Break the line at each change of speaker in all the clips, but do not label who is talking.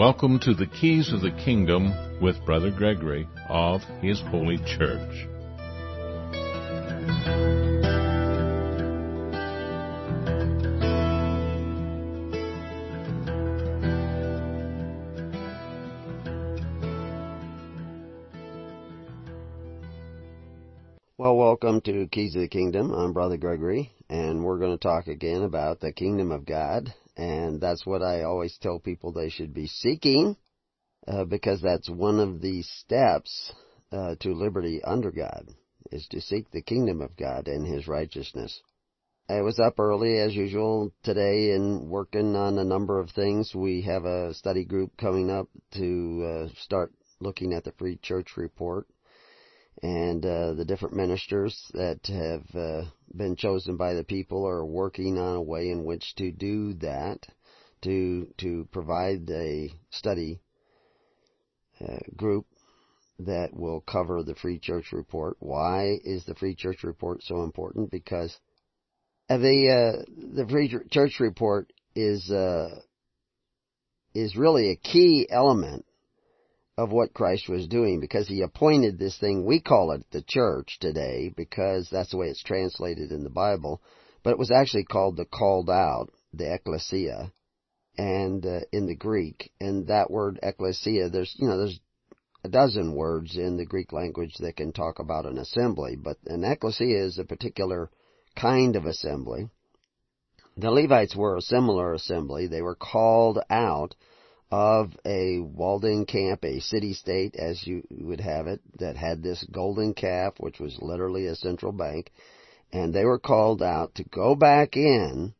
Welcome to the Keys of the Kingdom with Brother Gregory of His Holy Church.
Well, welcome to Keys of the Kingdom. I'm Brother Gregory, and we're going to talk again about the kingdom of God and that's what I always tell people they should be seeking, uh, because that's one of the steps uh, to liberty under God, is to seek the kingdom of God and His righteousness. I was up early as usual today and working on a number of things. We have a study group coming up to uh, start looking at the Free Church Report and uh, the different ministers that have uh, been chosen by the people are working on a way in which to do that, to to provide a study uh, group that will cover the Free Church Report. Why is the Free Church Report so important? Because the uh, the Free Church Report is uh, is really a key element of what Christ was doing because he appointed this thing. We call it the church today because that's the way it's translated in the Bible, but it was actually called the called out, the ecclesia, and uh, in the Greek. And that word ecclesia, there's you know there's a dozen words in the Greek language that can talk about an assembly, but an ecclesia is a particular kind of assembly. The Levites were a similar assembly. They were called out of a walled-in camp, a city-state as you would have it, that had this golden calf, which was literally a central bank, and they were called out to go back in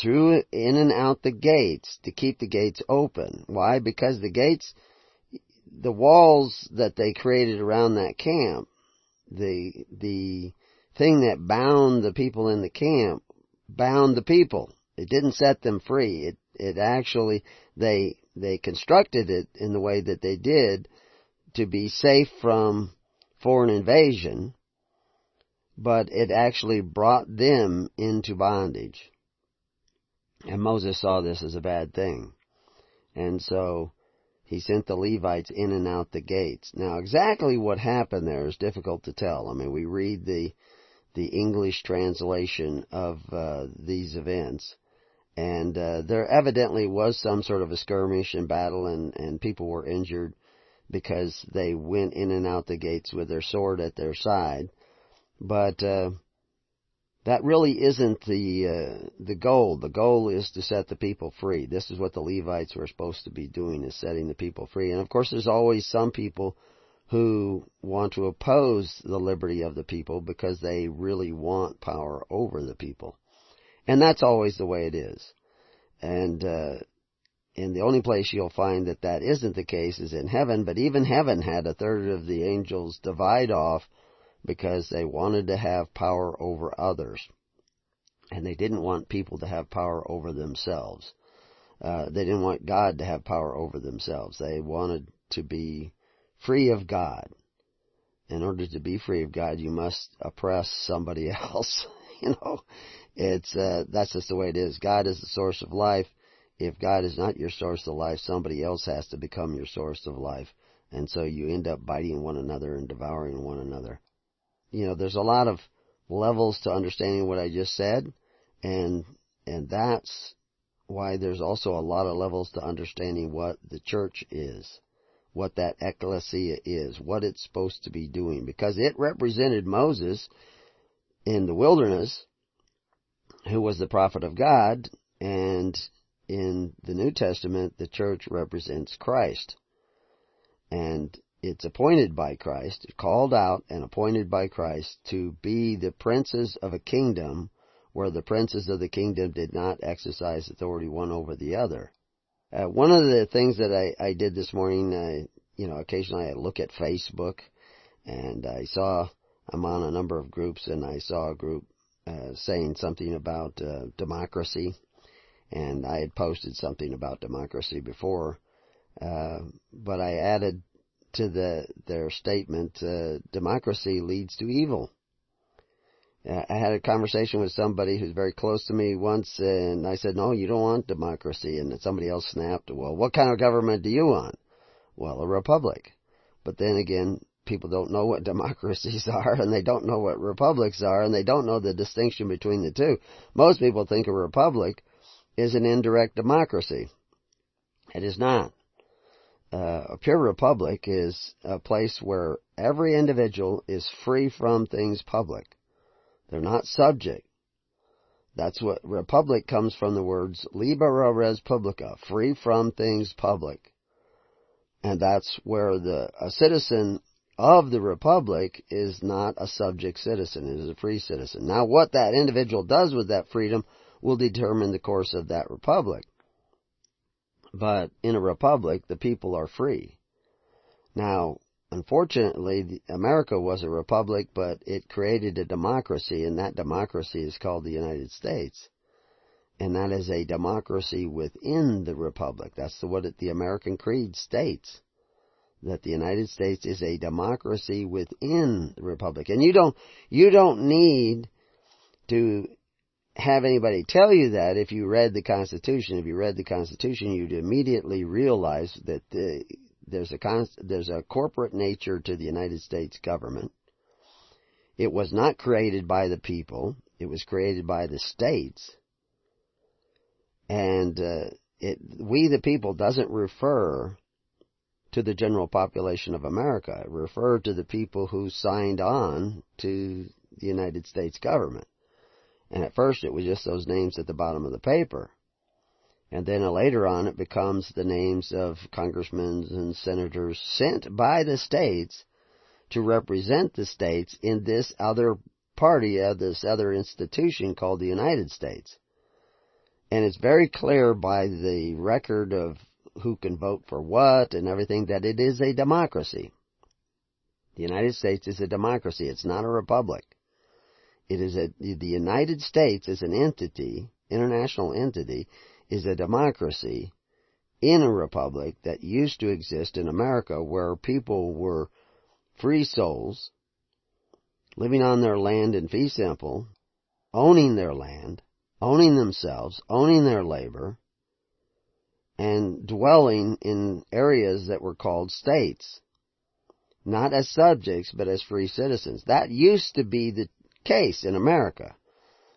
through in and out the gates to keep the gates open. Why? Because the gates, the walls that they created around that camp, the the thing that bound the people in the camp bound the people. It didn't set them free. It it actually they they constructed it in the way that they did to be safe from foreign invasion, but it actually brought them into bondage. And Moses saw this as a bad thing. And so he sent the Levites in and out the gates. Now exactly what happened there is difficult to tell. I mean, we read the the English translation of uh, these events, and uh, there evidently was some sort of a skirmish and battle, and and people were injured because they went in and out the gates with their sword at their side. But uh, that really isn't the uh, the goal. The goal is to set the people free. This is what the Levites were supposed to be doing: is setting the people free. And of course, there's always some people who want to oppose the liberty of the people because they really want power over the people. And that's always the way it is. And, uh, and the only place you'll find that that isn't the case is in heaven, but even heaven had a third of the angels divide off because they wanted to have power over others. And they didn't want people to have power over themselves. Uh, they didn't want God to have power over themselves. They wanted to be free of God. In order to be free of God, you must oppress somebody else. you know, it's uh, that's just the way it is. God is the source of life. If God is not your source of life, somebody else has to become your source of life, and so you end up biting one another and devouring one another. You know, there's a lot of levels to understanding what I just said, and and that's why there's also a lot of levels to understanding what the church is, what that ecclesia is, what it's supposed to be doing, because it represented Moses in the wilderness, who was the prophet of God, and in the New Testament, the church represents Christ. And it's appointed by Christ, called out and appointed by Christ to be the princes of a kingdom where the princes of the kingdom did not exercise authority one over the other. Uh, one of the things that I, I did this morning, uh, you know, occasionally I look at Facebook and I saw I'm on a number of groups, and I saw a group uh, saying something about uh, democracy, and I had posted something about democracy before, uh, but I added to the their statement, uh, democracy leads to evil. I had a conversation with somebody who's very close to me once, and I said, "No, you don't want democracy." And somebody else snapped, "Well, what kind of government do you want?" Well, a republic. But then again, people don't know what democracies are, and they don't know what republics are, and they don't know the distinction between the two. Most people think a republic is an indirect democracy. It is not. Uh, a pure republic is a place where every individual is free from things public. They're not subject. That's what republic comes from the words libera res publica, free from things public. And that's where the a citizen of the republic is not a subject citizen, it is a free citizen. Now what that individual does with that freedom will determine the course of that republic. But in a republic, the people are free. Now, unfortunately, America was a republic, but it created a democracy, and that democracy is called the United States. And that is a democracy within the republic. That's what the American Creed states. That the United States is a democracy within the republic. And you don't, you don't need to have anybody tell you that if you read the Constitution. If you read the Constitution, you'd immediately realize that the, there's a there's a corporate nature to the United States government. It was not created by the people; it was created by the states. And uh, it, we the people doesn't refer to the general population of America. It referred to the people who signed on to the United States government. And at first it was just those names at the bottom of the paper. And then later on it becomes the names of congressmen and senators sent by the states to represent the states in this other party, of this other institution called the United States. And it's very clear by the record of who can vote for what and everything that it is a democracy. The United States is a democracy. It's not a republic. It is a, the United States as an entity, international entity, is a democracy in a republic that used to exist in America where people were free souls, living on their land in fee simple, owning their land, owning themselves, owning their labor, and dwelling in areas that were called states. Not as subjects, but as free citizens. That used to be the case in America.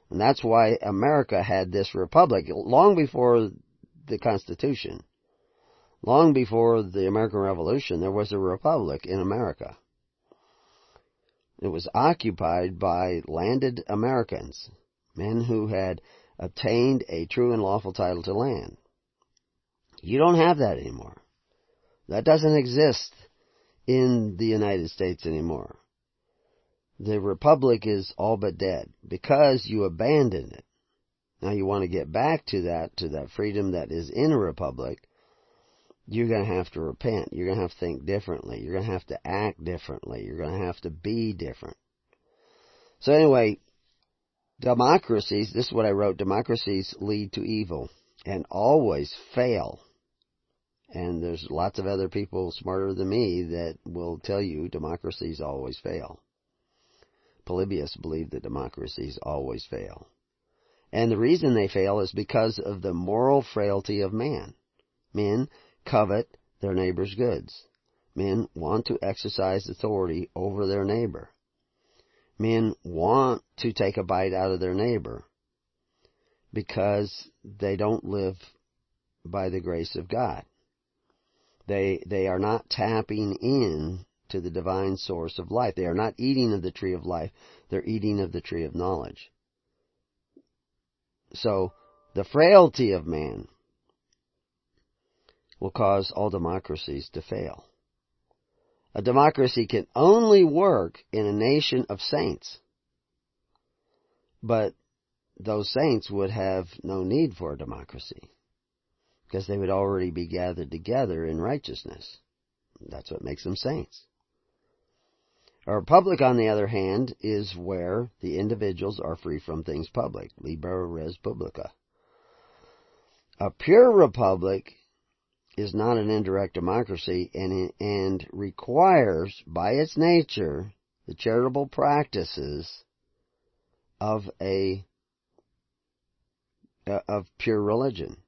And that's why America had this republic long before the Constitution. Long before the American Revolution, there was a republic in America. It was occupied by landed Americans, men who had obtained a true and lawful title to land. You don't have that anymore. That doesn't exist in the United States anymore the republic is all but dead because you abandoned it. Now you want to get back to that, to that freedom that is in a republic. You're going to have to repent. You're going to have to think differently. You're going to have to act differently. You're going to have to be different. So anyway, democracies, this is what I wrote, democracies lead to evil and always fail. And there's lots of other people smarter than me that will tell you democracies always fail. Polybius believed that democracies always fail. And the reason they fail is because of the moral frailty of man. Men covet their neighbor's goods. Men want to exercise authority over their neighbor. Men want to take a bite out of their neighbor because they don't live by the grace of God. They, they are not tapping in to the divine source of life. They are not eating of the tree of life, they're eating of the tree of knowledge. So, the frailty of man will cause all democracies to fail. A democracy can only work in a nation of saints. But those saints would have no need for a democracy because they would already be gathered together in righteousness. That's what makes them saints. A republic, on the other hand, is where the individuals are free from things public. Libera res publica. A pure republic is not an indirect democracy and, and requires, by its nature, the charitable practices of a uh, of pure religion.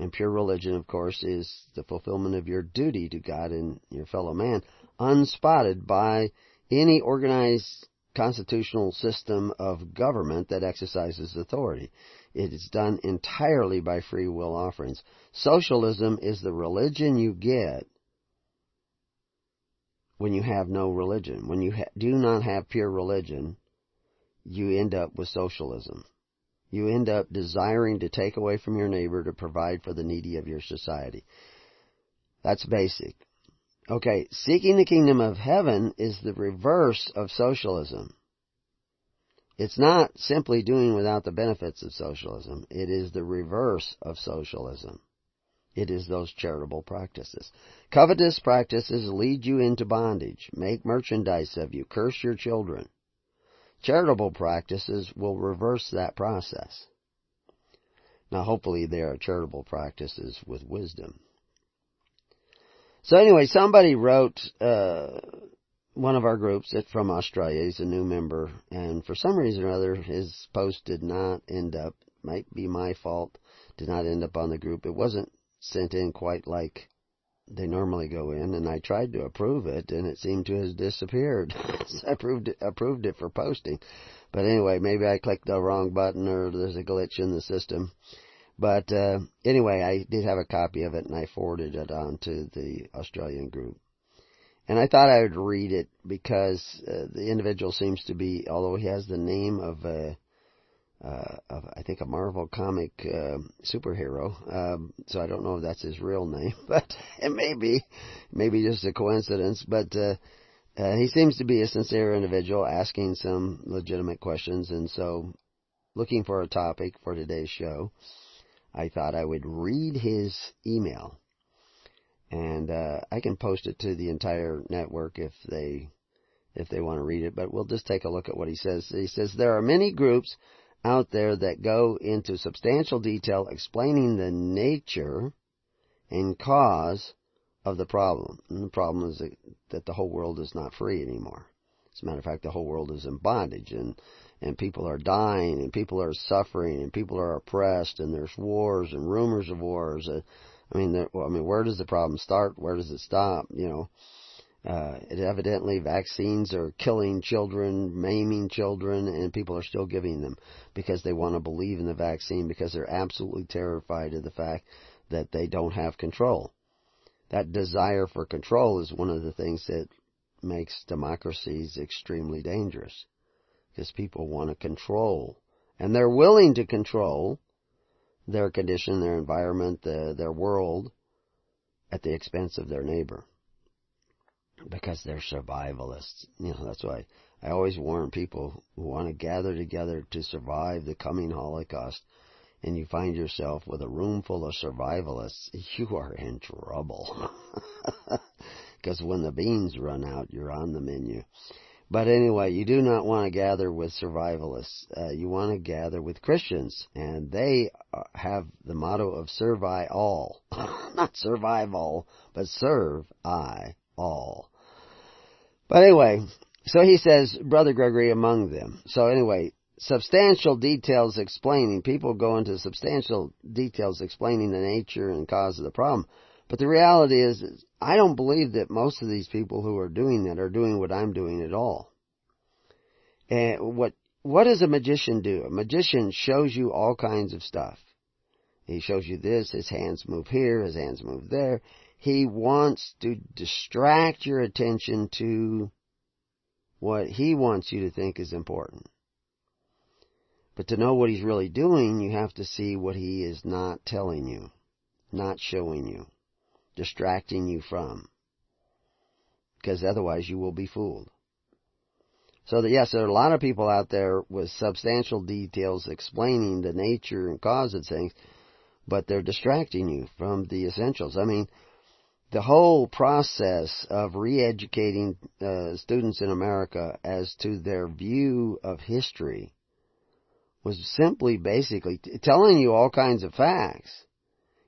And pure religion, of course, is the fulfillment of your duty to God and your fellow man, unspotted by any organized constitutional system of government that exercises authority. It is done entirely by free will offerings. Socialism is the religion you get when you have no religion. When you ha- do not have pure religion, you end up with socialism. You end up desiring to take away from your neighbor to provide for the needy of your society. That's basic. Okay, seeking the kingdom of heaven is the reverse of socialism. It's not simply doing without the benefits of socialism. It is the reverse of socialism. It is those charitable practices. Covetous practices lead you into bondage, make merchandise of you, curse your children. Charitable practices will reverse that process. Now, hopefully, there are charitable practices with wisdom. So, anyway, somebody wrote uh, one of our groups from Australia. He's a new member, and for some reason or other, his post did not end up. Might be my fault. Did not end up on the group. It wasn't sent in quite like they normally go in, and I tried to approve it, and it seemed to have disappeared. so I approved it, approved it for posting. But anyway, maybe I clicked the wrong button, or there's a glitch in the system. But uh, anyway, I did have a copy of it, and I forwarded it on to the Australian group. And I thought I would read it because uh, the individual seems to be, although he has the name of a uh, of I think a Marvel comic uh, superhero. Um, so I don't know if that's his real name, but it may be, maybe just a coincidence. But uh, uh, he seems to be a sincere individual, asking some legitimate questions, and so looking for a topic for today's show, I thought I would read his email, and uh, I can post it to the entire network if they if they want to read it. But we'll just take a look at what he says. He says there are many groups out there that go into substantial detail explaining the nature and cause of the problem. And the problem is that the whole world is not free anymore. As a matter of fact, the whole world is in bondage and, and people are dying and people are suffering and people are oppressed and there's wars and rumors of wars. Uh, I mean, well, I mean, where does the problem start? Where does it stop? You know, uh, evidently, vaccines are killing children, maiming children, and people are still giving them because they want to believe in the vaccine because they're absolutely terrified of the fact that they don't have control. That desire for control is one of the things that makes democracies extremely dangerous because people want to control and they're willing to control their condition, their environment, the, their world at the expense of their neighbor because they're survivalists. You know, that's why I always warn people who want to gather together to survive the coming Holocaust and you find yourself with a room full of survivalists, you are in trouble. Because when the beans run out, you're on the menu. But anyway, you do not want to gather with survivalists. Uh, you want to gather with Christians, and they uh, have the motto of serve I all. Not survive all, but serve I all. But anyway, so he says, Brother Gregory among them. So anyway, substantial details explaining, people go into substantial details explaining the nature and cause of the problem. But the reality is, is I don't believe that most of these people who are doing that are doing what I'm doing at all. And what, what does a magician do? A magician shows you all kinds of stuff. He shows you this, his hands move here, his hands move there. He wants to distract your attention to what he wants you to think is important. But to know what he's really doing, you have to see what he is not telling you, not showing you, distracting you from. Because otherwise you will be fooled. So that yes, there are a lot of people out there with substantial details explaining the nature and cause of things, but they're distracting you from the essentials. I mean, the whole process of re-educating uh, students in America as to their view of history was simply basically t- telling you all kinds of facts,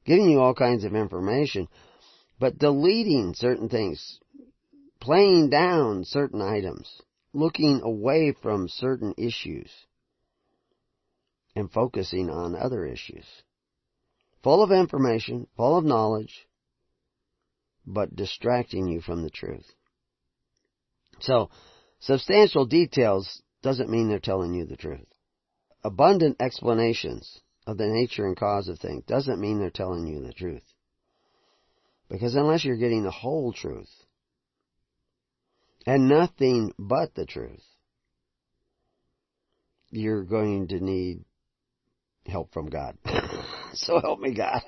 giving you all kinds of information, but deleting certain things, playing down certain items, looking away from certain issues. and focusing on other issues. Full of information, full of knowledge, but distracting you from the truth. So, substantial details doesn't mean they're telling you the truth. Abundant explanations of the nature and cause of things doesn't mean they're telling you the truth. Because unless you're getting the whole truth, and nothing but the truth, you're going to need help from God. so help me God.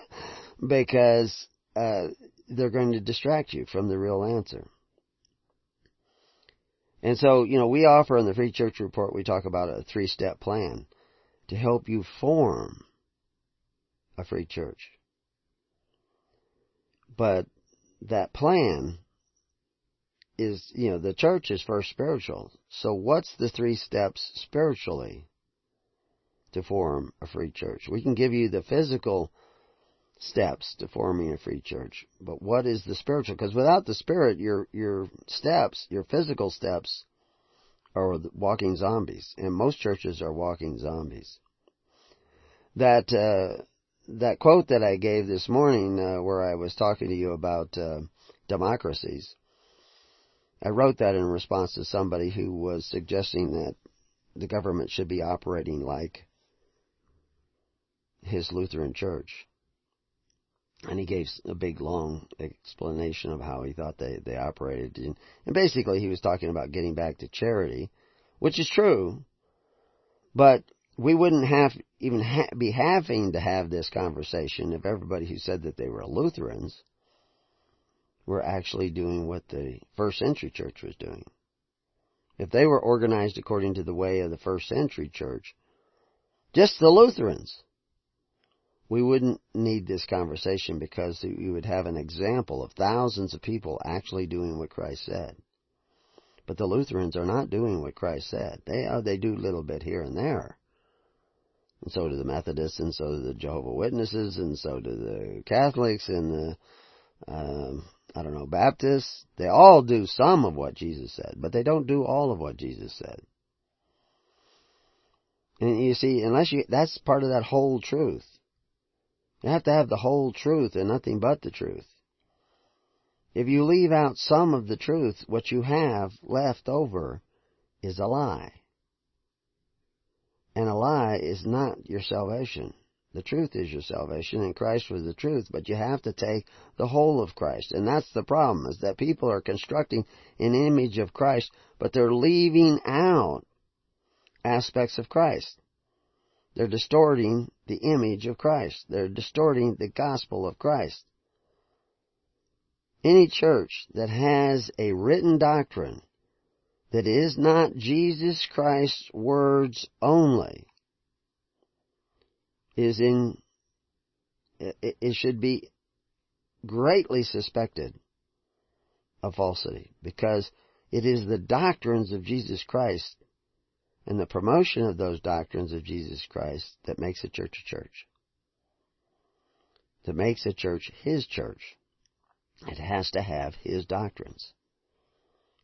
Because uh, they're going to distract you from the real answer. And so, you know, we offer in the Free Church Report, we talk about a three step plan to help you form a free church. But that plan is, you know, the church is first spiritual. So what's the three steps spiritually to form a free church? We can give you the physical steps to forming a free church. But what is the spiritual? Because without the spirit, your, your steps, your physical steps are walking zombies. And most churches are walking zombies. That, uh, that quote that I gave this morning, uh, where I was talking to you about, uh, democracies, I wrote that in response to somebody who was suggesting that the government should be operating like his Lutheran church. And he gave a big long explanation of how he thought they, they operated. And, and basically he was talking about getting back to charity, which is true, but we wouldn't have even ha- be having to have this conversation if everybody who said that they were Lutherans were actually doing what the first century church was doing. If they were organized according to the way of the first century church, just the Lutherans, we wouldn't need this conversation because you would have an example of thousands of people actually doing what Christ said. But the Lutherans are not doing what Christ said. They are, they do a little bit here and there. And so do the Methodists, and so do the Jehovah Witnesses, and so do the Catholics, and the um, I don't know, Baptists, they all do some of what Jesus said, but they don't do all of what Jesus said. And you see, unless you, that's part of that whole truth. You have to have the whole truth and nothing but the truth. If you leave out some of the truth, what you have left over is a lie. And a lie is not your salvation. The truth is your salvation, and Christ was the truth, but you have to take the whole of Christ. And that's the problem, is that people are constructing an image of Christ, but they're leaving out aspects of Christ. They're distorting the image of Christ. They're distorting the gospel of Christ. Any church that has a written doctrine that is not Jesus Christ's words only is in, it should be greatly suspected of falsity because it is the doctrines of Jesus Christ and the promotion of those doctrines of Jesus Christ that makes a church a church. That makes a church His church. It has to have His doctrines.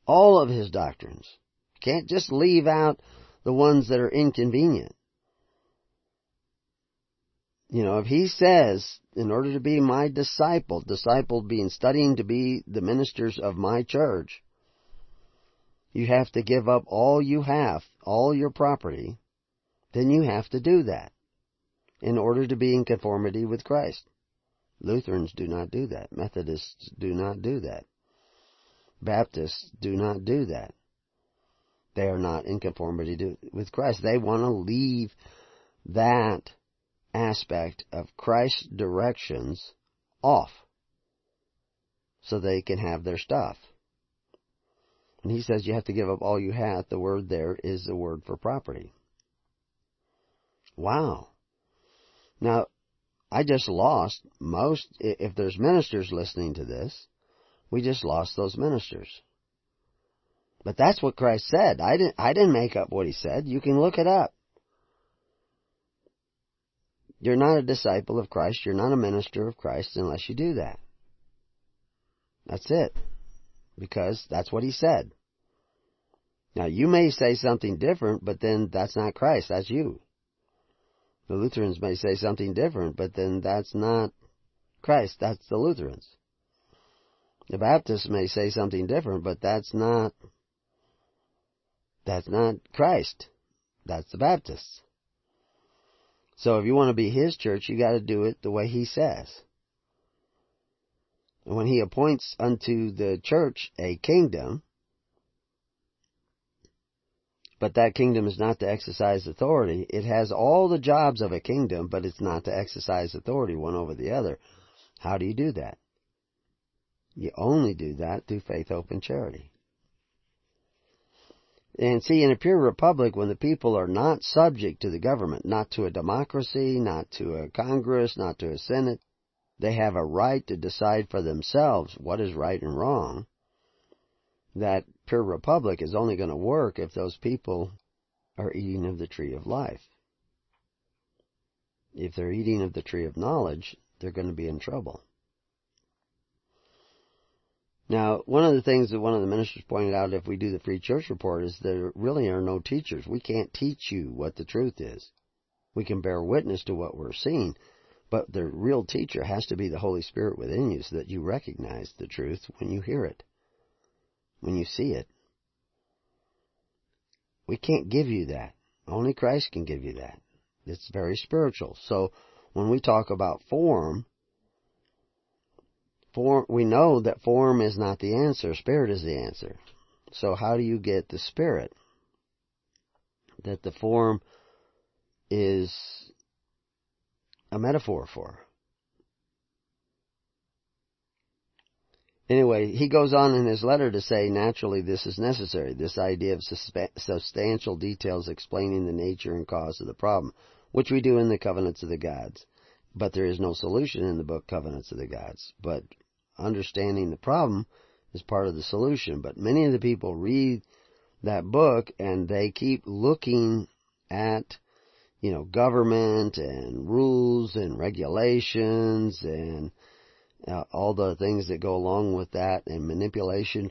All of His doctrines. can't just leave out the ones that are inconvenient. You know, if he says, in order to be my disciple, disciple being studying to be the ministers of my church, you have to give up all you have, all your property, then you have to do that in order to be in conformity with Christ. Lutherans do not do that. Methodists do not do that. Baptists do not do that. They are not in conformity to, with Christ. They want to leave that aspect of Christ's directions off so they can have their stuff. And he says you have to give up all you have. The word there is the word for property. Wow. Now, I just lost most, if there's ministers listening to this, we just lost those ministers. But that's what Christ said. I didn't, I didn't make up what he said. You can look it up. You're not a disciple of Christ. You're not a minister of Christ unless you do that. That's it. Because that's what he said. Now you may say something different, but then that's not Christ. That's you. The Lutherans may say something different, but then that's not Christ, that's the Lutherans. The Baptists may say something different, but that's not that's not Christ. That's the Baptists. So if you want to be his church, you got to do it the way he says. When he appoints unto the church a kingdom, but that kingdom is not to exercise authority. It has all the jobs of a kingdom, but it's not to exercise authority one over the other. How do you do that? You only do that through faith, hope, and charity. And see, in a pure republic, when the people are not subject to the government, not to a democracy, not to a Congress, not to a Senate, they have a right to decide for themselves what is right and wrong. That pure republic is only going to work if those people are eating of the tree of life. If they're eating of the tree of knowledge, they're going to be in trouble. Now, one of the things that one of the ministers pointed out if we do the free church report is there really are no teachers. We can't teach you what the truth is. We can bear witness to what we're seeing, but the real teacher has to be the Holy Spirit within you so that you recognize the truth when you hear it, when you see it. We can't give you that. Only Christ can give you that. It's very spiritual. So when we talk about form, form, we know that form is not the answer, spirit is the answer. So how do you get the spirit? That the form is a metaphor for. Anyway, he goes on in his letter to say naturally this is necessary, this idea of substantial details explaining the nature and cause of the problem, which we do in the covenants of the gods. But there is no solution in the book Covenants of the Gods. But understanding the problem is part of the solution. But many of the people read that book and they keep looking at, you know, government and rules and regulations and uh, all the things that go along with that and manipulation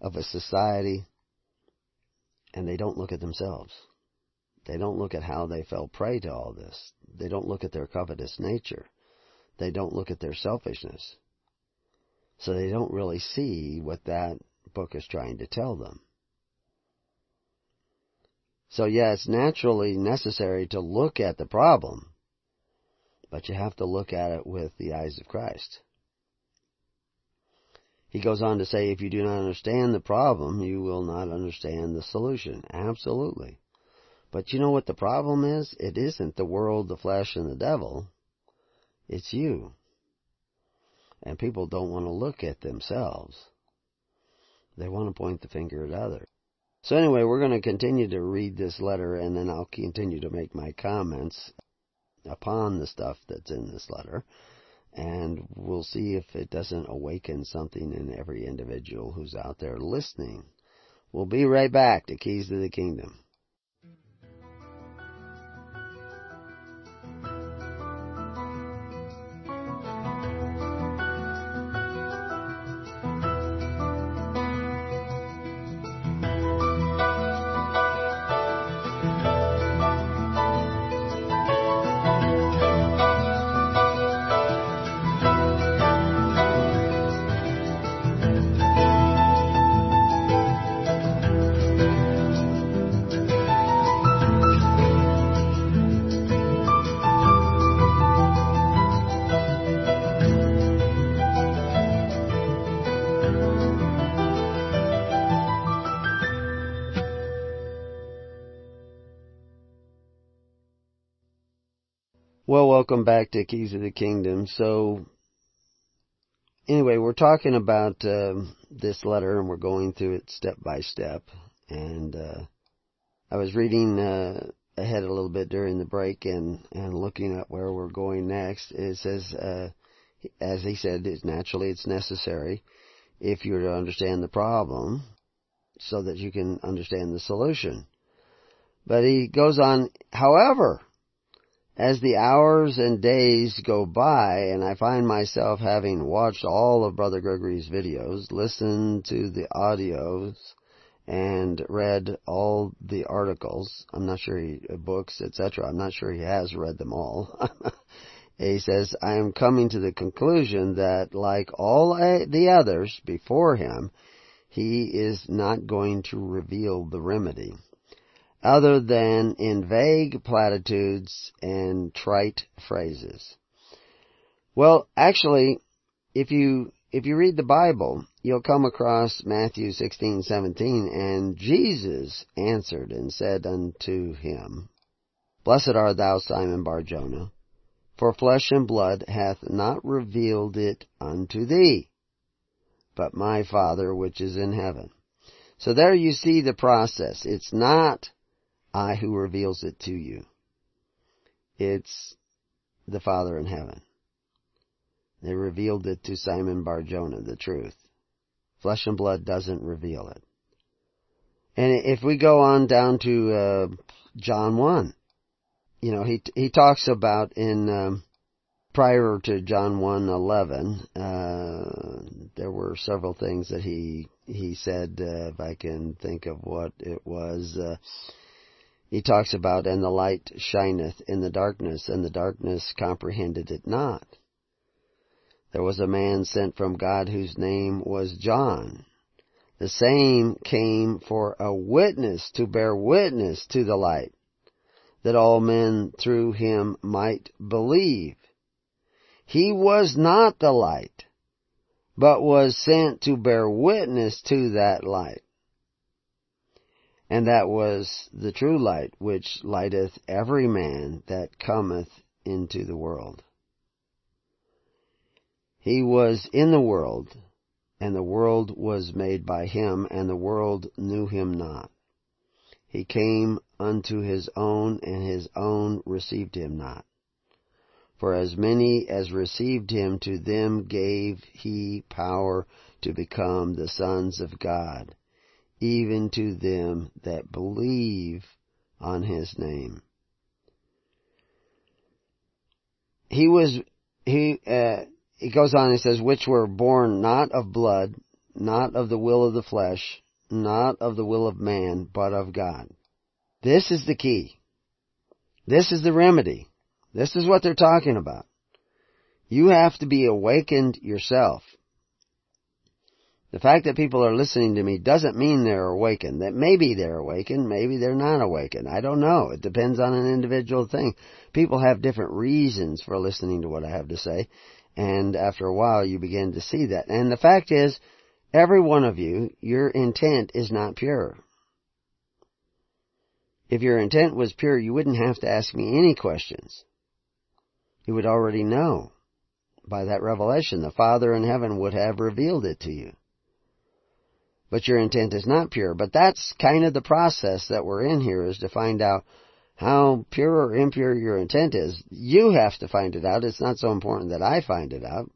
of a society and they don't look at themselves. They don't look at how they fell prey to all this. They don't look at their covetous nature. They don't look at their selfishness. So they don't really see what that book is trying to tell them. So yeah, it's naturally necessary to look at the problem, but you have to look at it with the eyes of Christ. He goes on to say, if you do not understand the problem, you will not understand the solution. Absolutely. But you know what the problem is? It isn't the world, the flesh, and the devil. It's you. And people don't want to look at themselves. They want to point the finger at others. So anyway, we're going to continue to read this letter and then I'll continue to make my comments upon the stuff that's in this letter. And we'll see if it doesn't awaken something in every individual who's out there listening. We'll be right back to Keys to the Kingdom. Welcome back to Keys of the Kingdom. So, anyway, we're talking about um, this letter and we're going through it step by step. And uh, I was reading uh, ahead a little bit during the break and, and looking at where we're going next. It says, uh, as he said, it's naturally it's necessary if you're to understand the problem so that you can understand the solution. But he goes on, however, as the hours and days go by and I find myself having watched all of Brother Gregory's videos, listened to the audios, and read all the articles. I'm not sure he, uh, books, etc. I'm not sure he has read them all. he says, I am coming to the conclusion that like all the others before him, he is not going to reveal the remedy other than in vague platitudes and trite phrases. Well, actually, if you if you read the Bible, you'll come across Matthew 16:17 and Jesus answered and said unto him, Blessed art thou Simon Barjona, for flesh and blood hath not revealed it unto thee, but my Father which is in heaven. So there you see the process. It's not I who reveals it to you. It's the Father in heaven. They revealed it to Simon Barjona, the truth. Flesh and blood doesn't reveal it. And if we go on down to uh, John 1, you know, he he talks about in um, prior to John 1:11, uh, there were several things that he he said. Uh, if I can think of what it was, uh, he talks about, "And the light shineth in the darkness, and the darkness comprehended it not." There was a man sent from God whose name was John. The same came for a witness to bear witness to the light, that all men through him might believe. He was not the light, but was sent to bear witness to that light. And that was the true light which lighteth every man that cometh into the world. He was in the world, and the world was made by him, and the world knew him not. He came unto his own, and his own received him not. For as many as received him, to them gave he power to become the sons of God, even to them that believe on his name. He was, he, uh, he goes on and says, which were born not of blood, not of the will of the flesh, not of the will of man, but of God. This is the key. This is the remedy. This is what they're talking about. You have to be awakened yourself. The fact that people are listening to me doesn't mean they're awakened. That maybe they're awakened, maybe they're not awakened. I don't know. It depends on an individual thing. People have different reasons for listening to what I have to say. And after a while, you begin to see that. And the fact is, every one of you, your intent is not pure. If your intent was pure, you wouldn't have to ask me any questions. You would already know by that revelation. The Father in heaven would have revealed it to you. But your intent is not pure. But that's kind of the process that we're in here is to find out how pure or impure your intent is, you have to find it out. It's not so important that I find it out.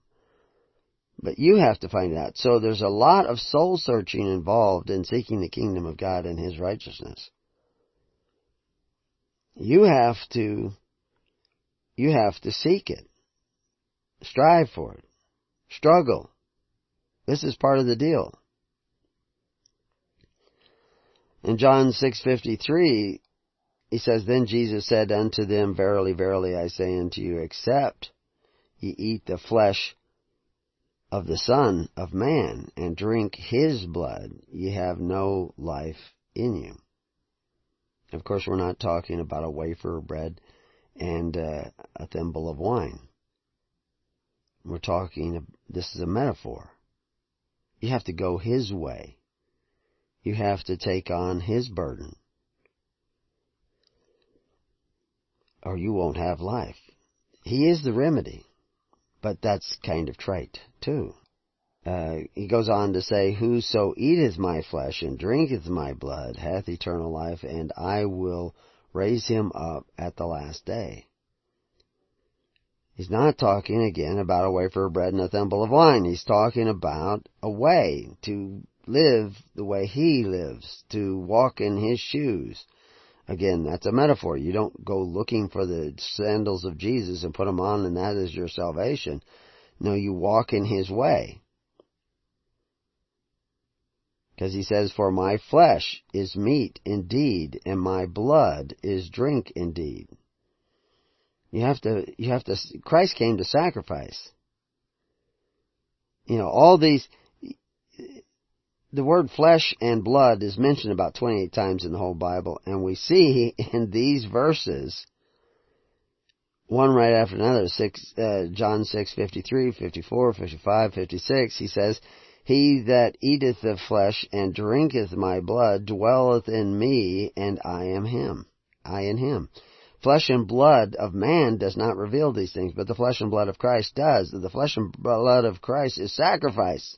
But you have to find it out. So there's a lot of soul searching involved in seeking the kingdom of God and His righteousness. You have to, you have to seek it. Strive for it. Struggle. This is part of the deal. In John 6:53, he says, Then Jesus said unto them, Verily, verily, I say unto you, except ye eat the flesh of the Son of Man and drink his blood, ye have no life in you. Of course, we're not talking about a wafer of bread and uh, a thimble of wine. We're talking, this is a metaphor. You have to go his way. You have to take on his burden. or you won't have life. He is the remedy, but that's kind of trite too. Uh, he goes on to say, Whoso eateth my flesh and drinketh my blood hath eternal life, and I will raise him up at the last day. He's not talking again about a wafer of bread and a thimble of wine. He's talking about a way to live the way he lives, to walk in his shoes, Again, that's a metaphor. You don't go looking for the sandals of Jesus and put them on and that is your salvation. No, you walk in His way. Because he says, For my flesh is meat indeed, and my blood is drink indeed. You have to, you have to, Christ came to sacrifice. You know, all these, the word flesh and blood is mentioned about 28 times in the whole Bible, and we see in these verses, one right after another, six, uh, John 6, 53, 54, 55, 56, he says, He that eateth the flesh and drinketh my blood dwelleth in me, and I am him. I in him. Flesh and blood of man does not reveal these things, but the flesh and blood of Christ does. The flesh and blood of Christ is sacrifice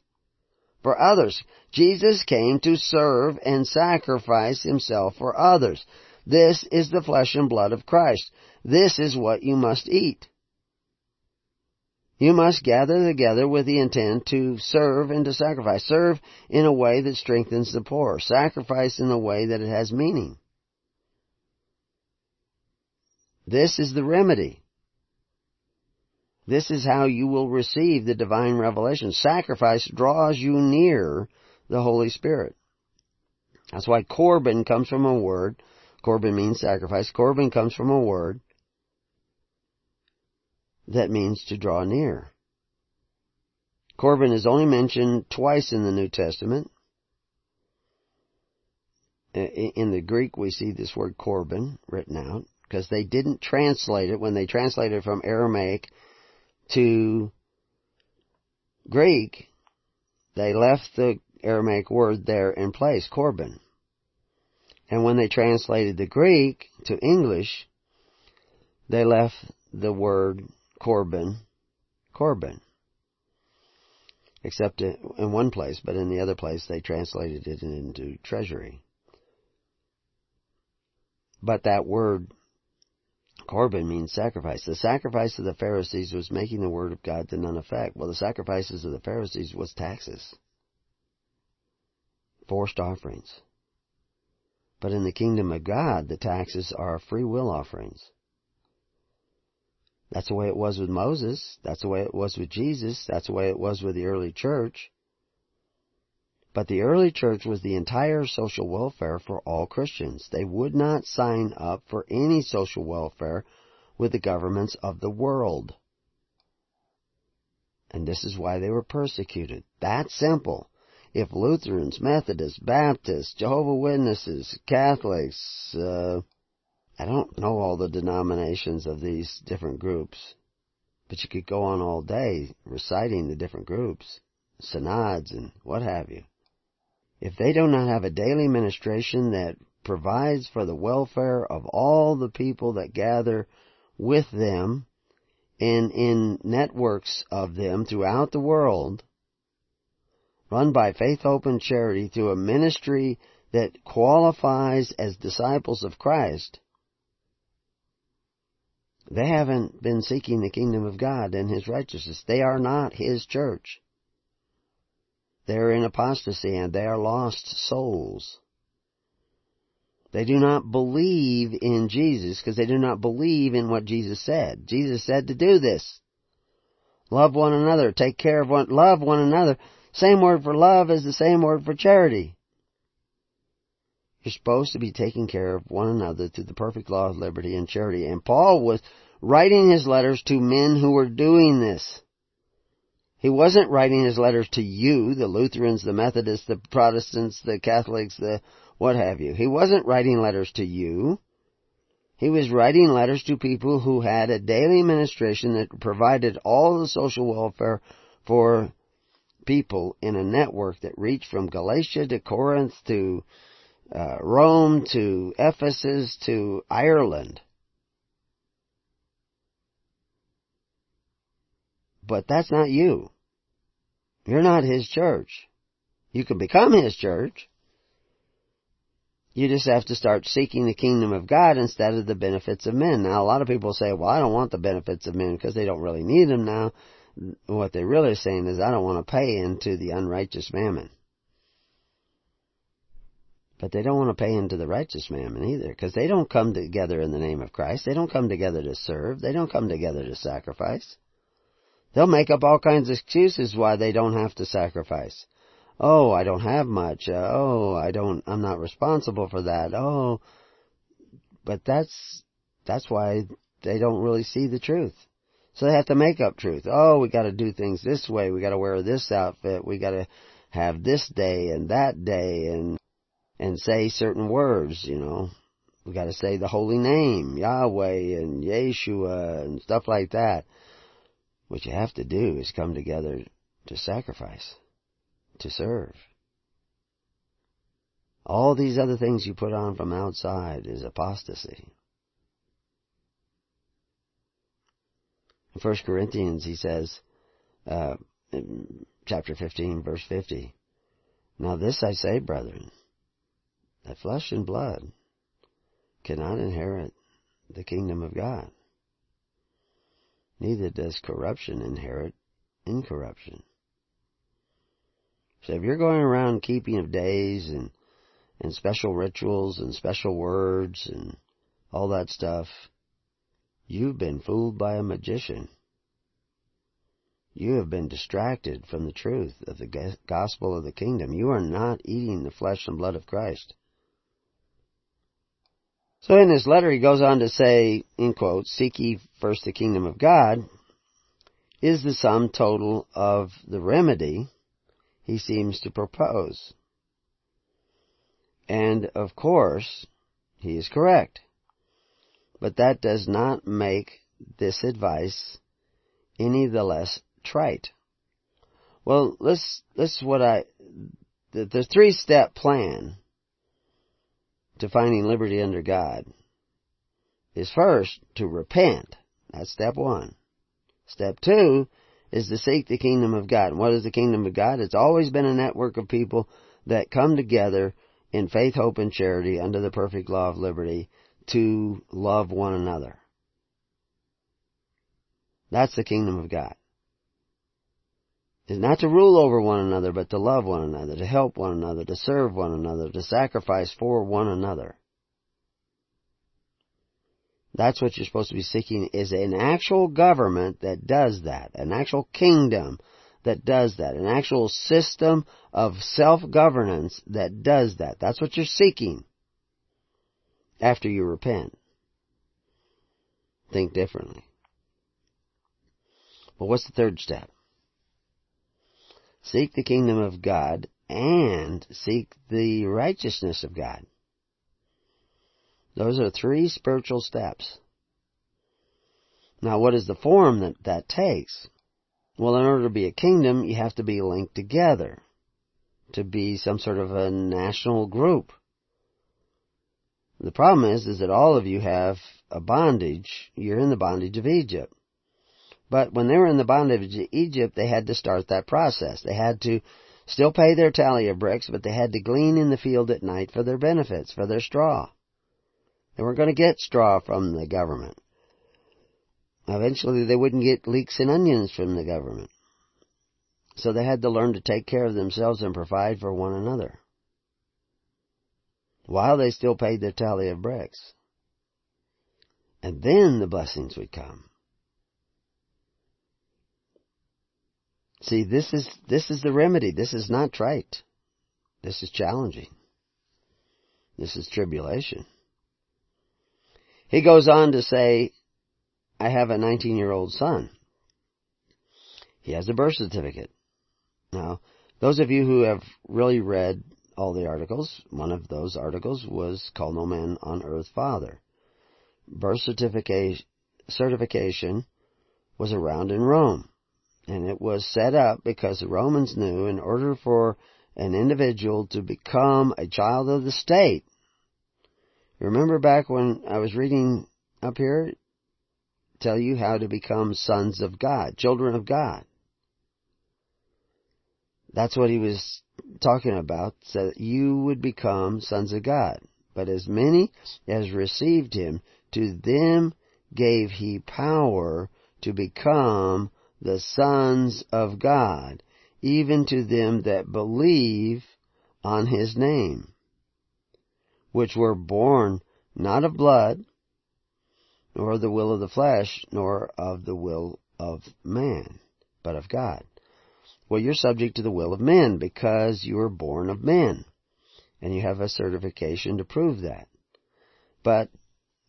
for others. Jesus came to serve and sacrifice himself for others. This is the flesh and blood of Christ. This is what you must eat. You must gather together with the intent to serve and to sacrifice. Serve in a way that strengthens the poor. Sacrifice in a way that it has meaning. This is the remedy. This is how you will receive the divine revelation. Sacrifice draws you near the Holy Spirit. That's why Corban comes from a word. Corban means sacrifice. Corban comes from a word that means to draw near. Corban is only mentioned twice in the New Testament. In the Greek, we see this word Corban written out because they didn't translate it when they translated it from Aramaic to Greek, they left the Aramaic word there in place, Corban. And when they translated the Greek to English, they left the word Corban, Corban. Except in one place, but in the other place they translated it into treasury. But that word Corban means sacrifice. The sacrifice of the Pharisees was making the word of God to none effect. Well, the sacrifices of the Pharisees was taxes. Forced offerings. But in the kingdom of God, the taxes are free will offerings. That's the way it was with Moses. That's the way it was with Jesus. That's the way it was with the early church. But the early church was the entire social welfare for all Christians. They would not sign up for any social welfare with the governments of the world. And this is why they were persecuted. That simple. If Lutherans, Methodists, Baptists, Jehovah Witnesses, Catholics, uh, I don't know all the denominations of these different groups, but you could go on all day reciting the different groups, synods and what have you if they do not have a daily ministration that provides for the welfare of all the people that gather with them and in networks of them throughout the world, run by Faith Hope and Charity through a ministry that qualifies as disciples of Christ, they haven't been seeking the kingdom of God and His righteousness. They are not His church. They're in apostasy and they are lost souls. They do not believe in Jesus because they do not believe in what Jesus said. Jesus said to do this. Love one another. Take care of one, love one another. Same word for love is the same word for charity. You're supposed to be taking care of one another through the perfect law of liberty and charity. And Paul was writing his letters to men who were doing this. He wasn't writing his letters to you, the Lutherans, the Methodists, the Protestants, the Catholics, the what have you. He wasn't writing letters to you. He was writing letters to people who had a daily administration that provided all the social welfare for people in a network that reached from Galatia to Corinth to uh, Rome to Ephesus to Ireland. But that's not you. You're not His church. You can become His church. You just have to start seeking the kingdom of God instead of the benefits of men. Now, a lot of people say, well, I don't want the benefits of men because they don't really need them now. What they're really saying is, I don't want to pay into the unrighteous mammon. But they don't want to pay into the righteous mammon either because they don't come together in the name of Christ. They don't come together to serve. They don't come together to sacrifice. They'll make up all kinds of excuses why they don't have to sacrifice. Oh, I don't have much. Oh, I don't, I'm not responsible for that. Oh, but that's, that's why they don't really see the truth. So they have to make up truth. Oh, we gotta do things this way. We gotta wear this outfit. We gotta have this day and that day and, and say certain words, you know. We gotta say the holy name, Yahweh and Yeshua and stuff like that. What you have to do is come together to sacrifice, to serve. All these other things you put on from outside is apostasy. In 1 Corinthians, he says, uh, chapter 15, verse 50, Now this I say, brethren, that flesh and blood cannot inherit the kingdom of God. Neither does corruption inherit incorruption. So if you're going around keeping of days and, and special rituals and special words and all that stuff, You've been fooled by a magician. You have been distracted from the truth of the gospel of the kingdom. You are not eating the flesh and blood of Christ. So in this letter he goes on to say, in quotes, seek ye first the kingdom of God, is the sum total of the remedy he seems to propose. And of course, he is correct. But that does not make this advice any the less trite. Well, let's, let's what I, the, the three step plan to finding liberty under God is first to repent. That's step one. Step two is to seek the kingdom of God. And what is the kingdom of God? It's always been a network of people that come together in faith, hope, and charity under the perfect law of liberty to love one another. That's the kingdom of God. It's not to rule over one another, but to love one another, to help one another, to serve one another, to sacrifice for one another. That's what you're supposed to be seeking is an actual government that does that, an actual kingdom that does that, an actual system of self-governance that does that. That's what you're seeking after you repent. Think differently. But what's the third step? Seek the kingdom of God and seek the righteousness of God. Those are three spiritual steps. Now, what is the form that that takes? Well, in order to be a kingdom, you have to be linked together to be some sort of a national group. The problem is, is that all of you have a bondage. You're in the bondage of Egypt. But when they were in the bondage of Egypt, they had to start that process. They had to still pay their tally of bricks, but they had to glean in the field at night for their benefits, for their straw. They weren't going to get straw from the government. Eventually, they wouldn't get leeks and onions from the government. So they had to learn to take care of themselves and provide for one another while they still paid their tally of bricks. And then the blessings would come. See, this is, this is the remedy. This is not trite. This is challenging. This is tribulation. He goes on to say, I have a 19 year old son. He has a birth certificate. Now, those of you who have really read all the articles. One of those articles was Call No Man on Earth Father. Birth certification was around in Rome. And it was set up because the Romans knew in order for an individual to become a child of the state. Remember back when I was reading up here, tell you how to become sons of God, children of God. That's what he was talking about, so that you would become sons of God. But as many as received him, to them gave he power to become the sons of God, even to them that believe on his name, which were born not of blood, nor of the will of the flesh, nor of the will of man, but of God. Well, you're subject to the will of men because you were born of men. And you have a certification to prove that. But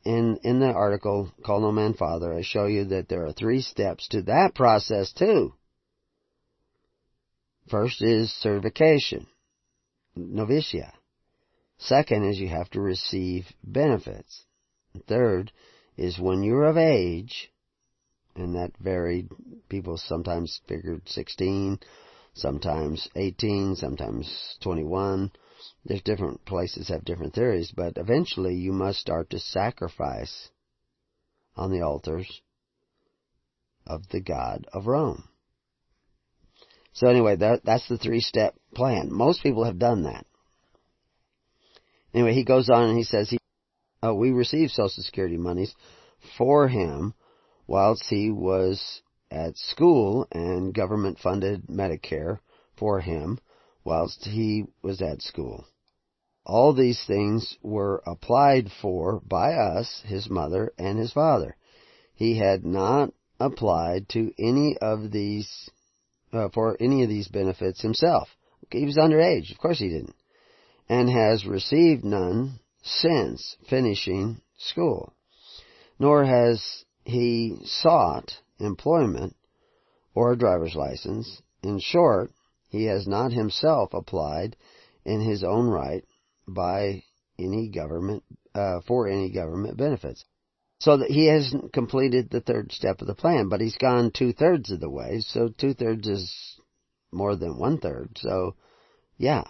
in, in the article, Call No Man Father, I show you that there are three steps to that process too. First is certification, novitia. Second is you have to receive benefits. Third is when you're of age, and that varied. People sometimes figured 16, sometimes 18, sometimes 21. There's different places have different theories, but eventually you must start to sacrifice on the altars of the God of Rome. So anyway, that, that's the three step plan. Most people have done that. Anyway, he goes on and he says he, uh, we received Social Security monies for him whilst he was at school and government funded Medicare for him whilst he was at school. All these things were applied for by us, his mother and his father. He had not applied to any of these uh, for any of these benefits himself. He was underage, of course he didn't, and has received none since finishing school. Nor has he sought employment or a driver's license. In short, he has not himself applied in his own right by any government uh, for any government benefits. So that he hasn't completed the third step of the plan, but he's gone two thirds of the way. So two thirds is more than one third. So, yeah.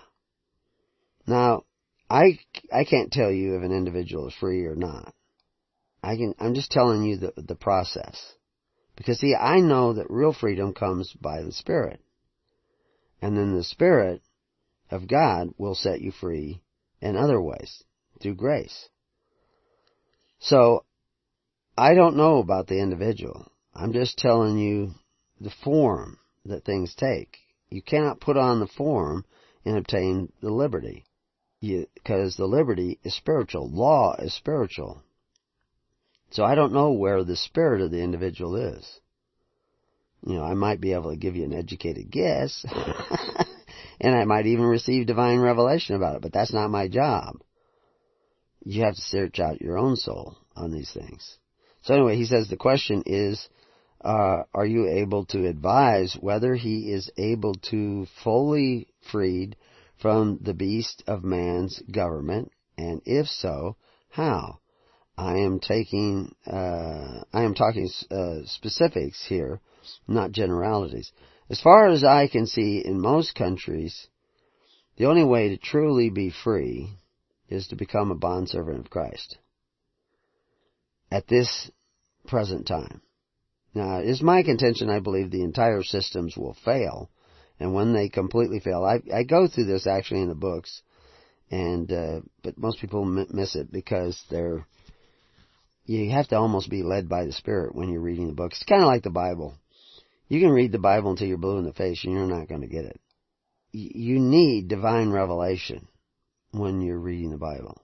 Now, I I can't tell you if an individual is free or not. I can I'm just telling you the the process. Because see, I know that real freedom comes by the Spirit. And then the Spirit of God will set you free in other ways through grace. So I don't know about the individual. I'm just telling you the form that things take. You cannot put on the form and obtain the liberty. Because the liberty is spiritual. Law is spiritual. So I don't know where the spirit of the individual is. You know, I might be able to give you an educated guess. and I might even receive divine revelation about it, but that's not my job. You have to search out your own soul on these things. So anyway, he says the question is, uh, are you able to advise whether he is able to fully freed from the beast of man's government, and if so, how? I am taking, uh, I am talking uh, specifics here, not generalities. As far as I can see, in most countries, the only way to truly be free is to become a bondservant of Christ at this present time. Now, it is my contention I believe the entire systems will fail, and when they completely fail, I, I go through this actually in the books, and uh, but most people miss it because they're you have to almost be led by the Spirit when you're reading the books. It's kind of like the Bible. You can read the Bible until you're blue in the face, and you're not going to get it. You need divine revelation when you're reading the Bible,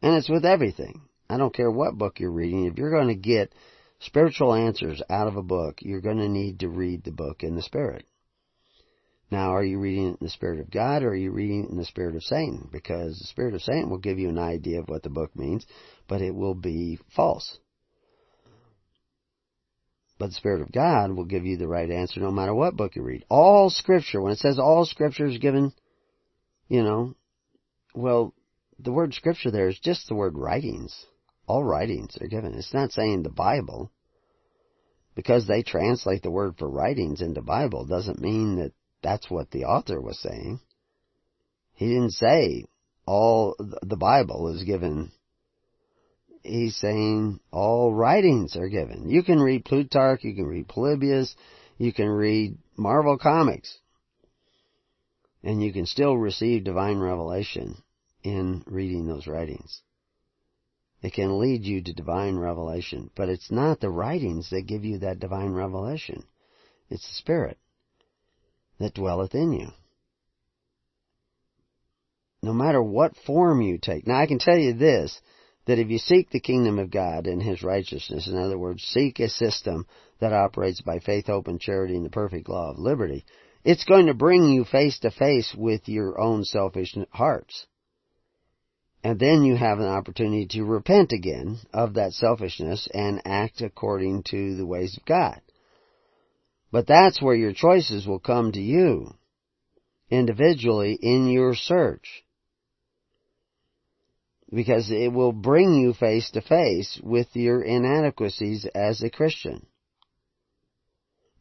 and it's with everything. I don't care what book you're reading. If you're going to get spiritual answers out of a book, you're going to need to read the book in the Spirit. Now, are you reading it in the Spirit of God or are you reading it in the Spirit of Satan? Because the Spirit of Satan will give you an idea of what the book means, but it will be false. But the Spirit of God will give you the right answer no matter what book you read. All Scripture, when it says all Scripture is given, you know, well, the word Scripture there is just the word writings all writings are given. It's not saying the Bible. Because they translate the word for writings into Bible doesn't mean that that's what the author was saying. He didn't say all the Bible is given. He's saying all writings are given. You can read Plutarch, you can read Polybius, you can read Marvel Comics, and you can still receive divine revelation in reading those writings. It can lead you to divine revelation, but it's not the writings that give you that divine revelation. It's the Spirit that dwelleth in you. No matter what form you take. Now I can tell you this, that if you seek the kingdom of God and His righteousness, in other words, seek a system that operates by faith, hope, and charity and the perfect law of liberty, it's going to bring you face to face with your own selfish hearts. And then you have an opportunity to repent again of that selfishness and act according to the ways of God. But that's where your choices will come to you individually in your search. Because it will bring you face to face with your inadequacies as a Christian.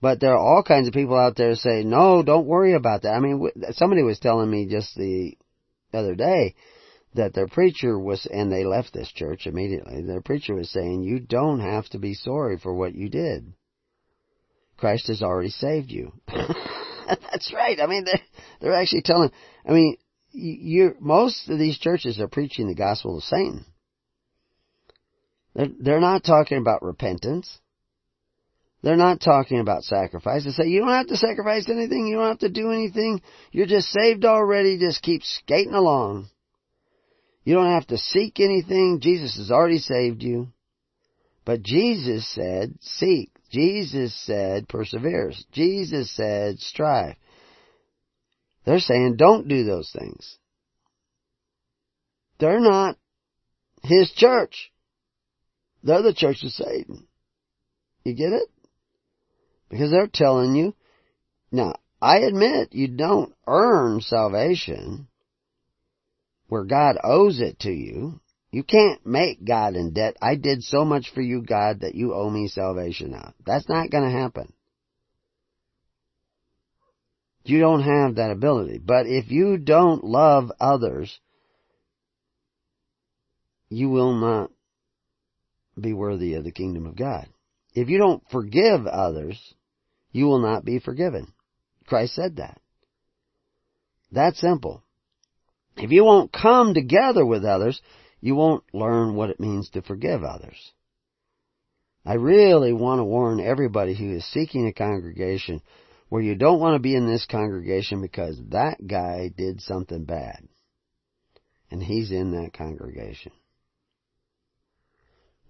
But there are all kinds of people out there say, no, don't worry about that. I mean, somebody was telling me just the other day that their preacher was, and they left this church immediately, their preacher was saying, you don't have to be sorry for what you did. Christ has already saved you. That's right. I mean, they're, they're actually telling, I mean, you most of these churches are preaching the gospel of Satan. They're, they're not talking about repentance. They're not talking about sacrifice. They say, you don't have to sacrifice anything. You don't have to do anything. You're just saved already. Just keep skating along. You don't have to seek anything. Jesus has already saved you. But Jesus said, seek. Jesus said, persevere. Jesus said, strive. They're saying, don't do those things. They're not His church. They're the church of Satan. You get it? Because they're telling you, now, I admit you don't earn salvation where God owes it to you. You can't make God in debt. I did so much for you, God, that you owe me salvation now. That's not going to happen. You don't have that ability. But if you don't love others, you will not be worthy of the kingdom of God. If you don't forgive others, you will not be forgiven. Christ said that. That simple. If you won't come together with others, you won't learn what it means to forgive others. I really want to warn everybody who is seeking a congregation where you don't want to be in this congregation because that guy did something bad. And he's in that congregation.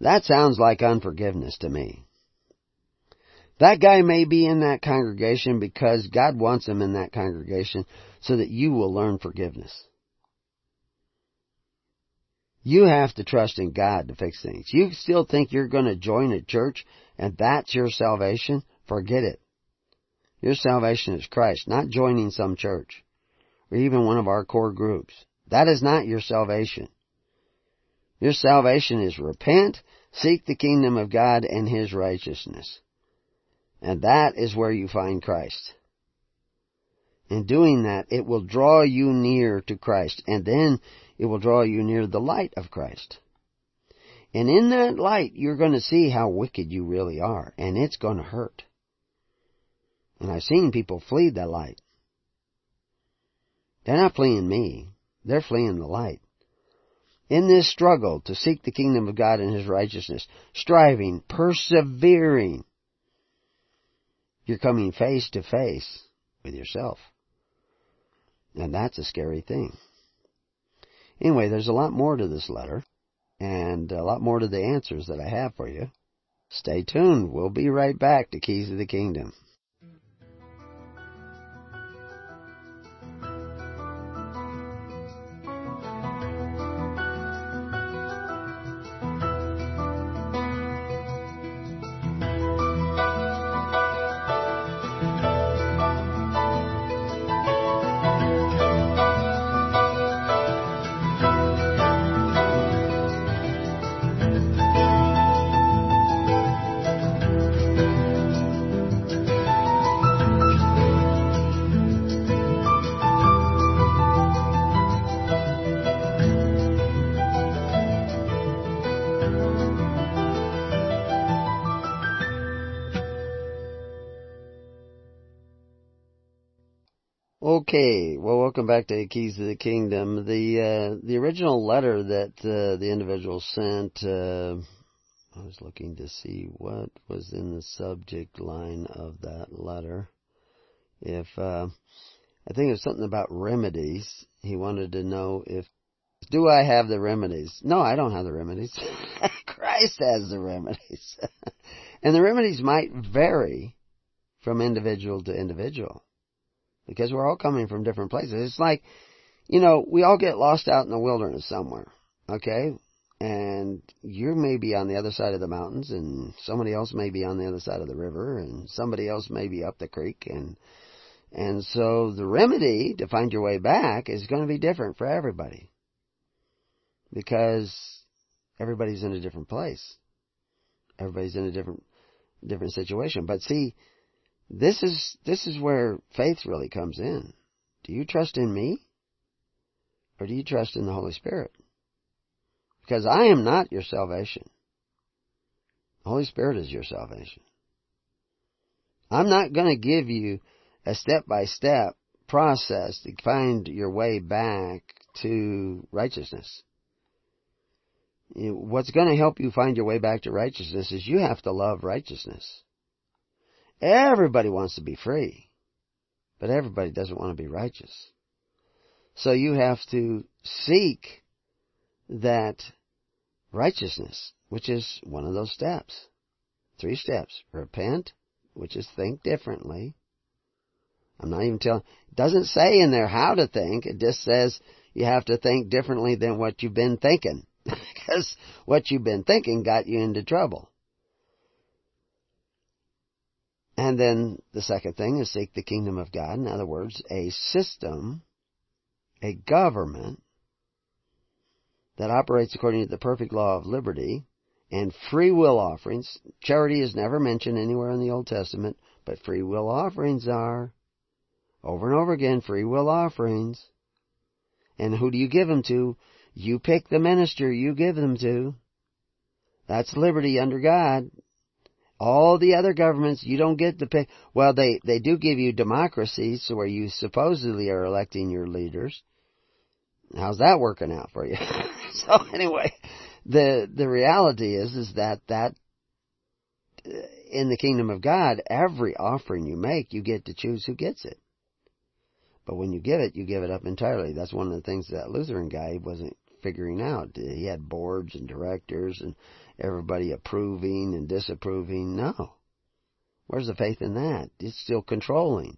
That sounds like unforgiveness to me. That guy may be in that congregation because God wants him in that congregation so that you will learn forgiveness. You have to trust in God to fix things. You still think you're going to join a church and that's your salvation? Forget it. Your salvation is Christ, not joining some church or even one of our core groups. That is not your salvation. Your salvation is repent, seek the kingdom of God and His righteousness. And that is where you find Christ. In doing that, it will draw you near to Christ, and then it will draw you near the light of Christ. And in that light, you're going to see how wicked you really are, and it's going to hurt. And I've seen people flee that light. They're not fleeing me. They're fleeing the light. In this struggle to seek the kingdom of God and His righteousness, striving, persevering, you're coming face to face with yourself. And that's a scary thing. Anyway, there's a lot more to this letter, and a lot more to the answers that I have for you. Stay tuned. We'll be right back to Keys of the Kingdom. Welcome back to Keys of the Kingdom. The uh, the original letter that uh, the individual sent, uh, I was looking to see what was in the subject line of that letter. If uh, I think it was something about remedies, he wanted to know if do I have the remedies? No, I don't have the remedies. Christ has the remedies, and the remedies might vary from individual to individual. Because we're all coming from different places. It's like, you know, we all get lost out in the wilderness somewhere, okay? And you may be on the other side of the mountains and somebody else may be on the other side of the river and somebody else may be up the creek and and so the remedy to find your way back is going to be different for everybody. Because everybody's in a different place. Everybody's in a different different situation. But see, this is this is where faith really comes in. Do you trust in me? Or do you trust in the Holy Spirit? Because I am not your salvation. The Holy Spirit is your salvation. I'm not going to give you a step by step process to find your way back to righteousness. What's going to help you find your way back to righteousness is you have to love righteousness. Everybody wants to be free, but everybody doesn't want to be righteous. So you have to seek that righteousness, which is one of those steps. Three steps. Repent, which is think differently. I'm not even telling, it doesn't say in there how to think, it just says you have to think differently than what you've been thinking. because what you've been thinking got you into trouble. And then the second thing is seek the kingdom of God. In other words, a system, a government that operates according to the perfect law of liberty and free will offerings. Charity is never mentioned anywhere in the Old Testament, but free will offerings are. Over and over again, free will offerings. And who do you give them to? You pick the minister you give them to. That's liberty under God. All the other governments, you don't get to pick. Well, they, they do give you democracies where you supposedly are electing your leaders. How's that working out for you? so anyway, the, the reality is, is that that, uh, in the kingdom of God, every offering you make, you get to choose who gets it. But when you give it, you give it up entirely. That's one of the things that Lutheran guy wasn't figuring out. He had boards and directors and everybody approving and disapproving. No. Where's the faith in that? It's still controlling.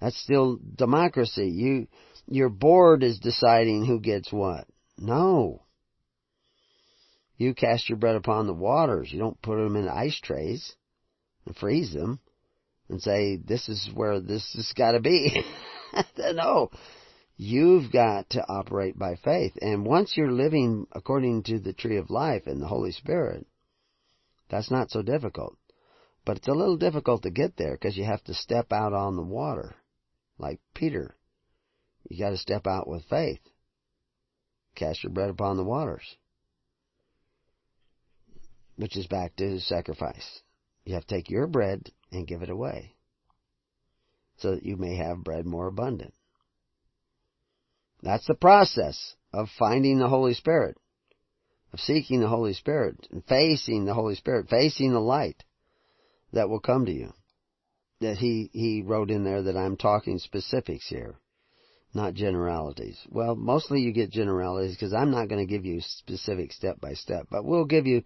That's still democracy. You, your board is deciding who gets what. No. You cast your bread upon the waters. You don't put them in ice trays and freeze them and say, this is where this has got to be. no. You've got to operate by faith. And once you're living according to the tree of life and the Holy Spirit, that's not so difficult. But it's a little difficult to get there because you have to step out on the water, like Peter. You got to step out with faith. Cast your bread upon the waters. Which is back to sacrifice. You have to take your bread and give it away. So that you may have bread more abundant. That's the process of finding the Holy Spirit, of seeking the Holy Spirit, and facing the Holy Spirit, facing the light that will come to you. That he, he wrote in there that I'm talking specifics here, not generalities. Well, mostly you get generalities because I'm not going to give you specific step by step, but we'll give you,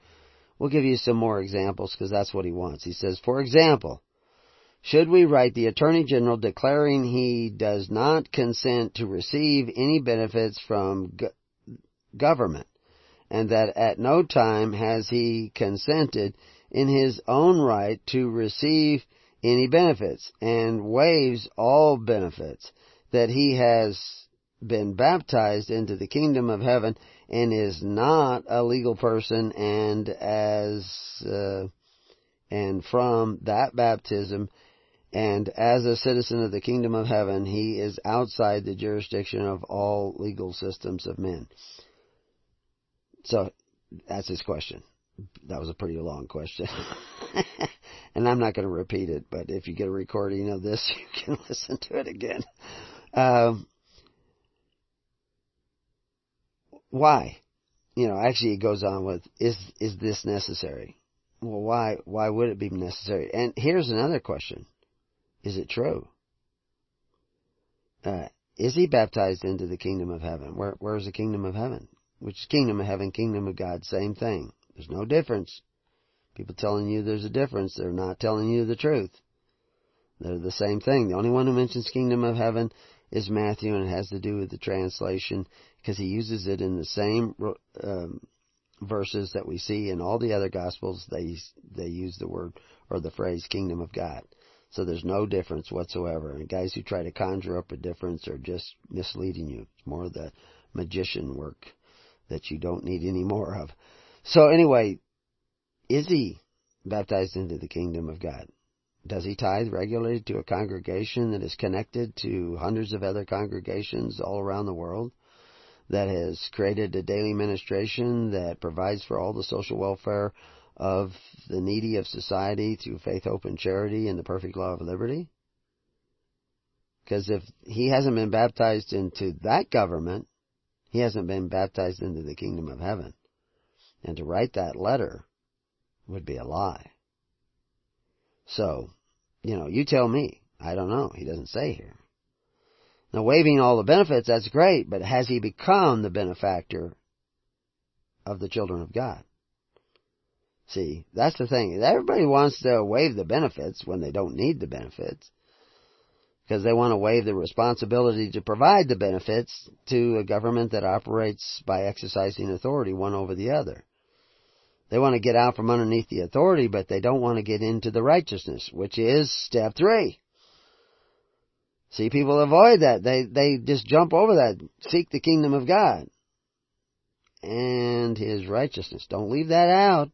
we'll give you some more examples because that's what he wants. He says, for example, should we write the Attorney General declaring he does not consent to receive any benefits from go- government? And that at no time has he consented in his own right to receive any benefits and waives all benefits that he has been baptized into the kingdom of heaven and is not a legal person and as uh, and from that baptism and as a citizen of the kingdom of heaven, he is outside the jurisdiction of all legal systems of men. So, that's his question. That was a pretty long question. and I'm not going to repeat it, but if you get a recording of this, you can listen to it again. Um, why? You know, actually it goes on with, is, is this necessary? Well, why, why would it be necessary? And here's another question. Is it true? Uh, is he baptized into the kingdom of heaven? Where, where's the kingdom of heaven? Which is kingdom of heaven, kingdom of God, same thing. There's no difference. People telling you there's a difference, they're not telling you the truth. They're the same thing. The only one who mentions kingdom of heaven is Matthew, and it has to do with the translation because he uses it in the same um, verses that we see in all the other gospels. They they use the word or the phrase "kingdom of God." So there's no difference whatsoever. And guys who try to conjure up a difference are just misleading you. It's more the magician work that you don't need any more of. So anyway, is he baptized into the kingdom of God? Does he tithe regularly to a congregation that is connected to hundreds of other congregations all around the world? That has created a daily ministration that provides for all the social welfare of the needy of society through faith, hope, and charity and the perfect law of liberty? Because if he hasn't been baptized into that government, he hasn't been baptized into the kingdom of heaven. And to write that letter would be a lie. So, you know, you tell me. I don't know. He doesn't say here. Now, waiving all the benefits, that's great, but has he become the benefactor of the children of God? See, that's the thing. Everybody wants to waive the benefits when they don't need the benefits. Because they want to waive the responsibility to provide the benefits to a government that operates by exercising authority one over the other. They want to get out from underneath the authority, but they don't want to get into the righteousness, which is step three. See, people avoid that. They, they just jump over that. Seek the kingdom of God. And His righteousness. Don't leave that out.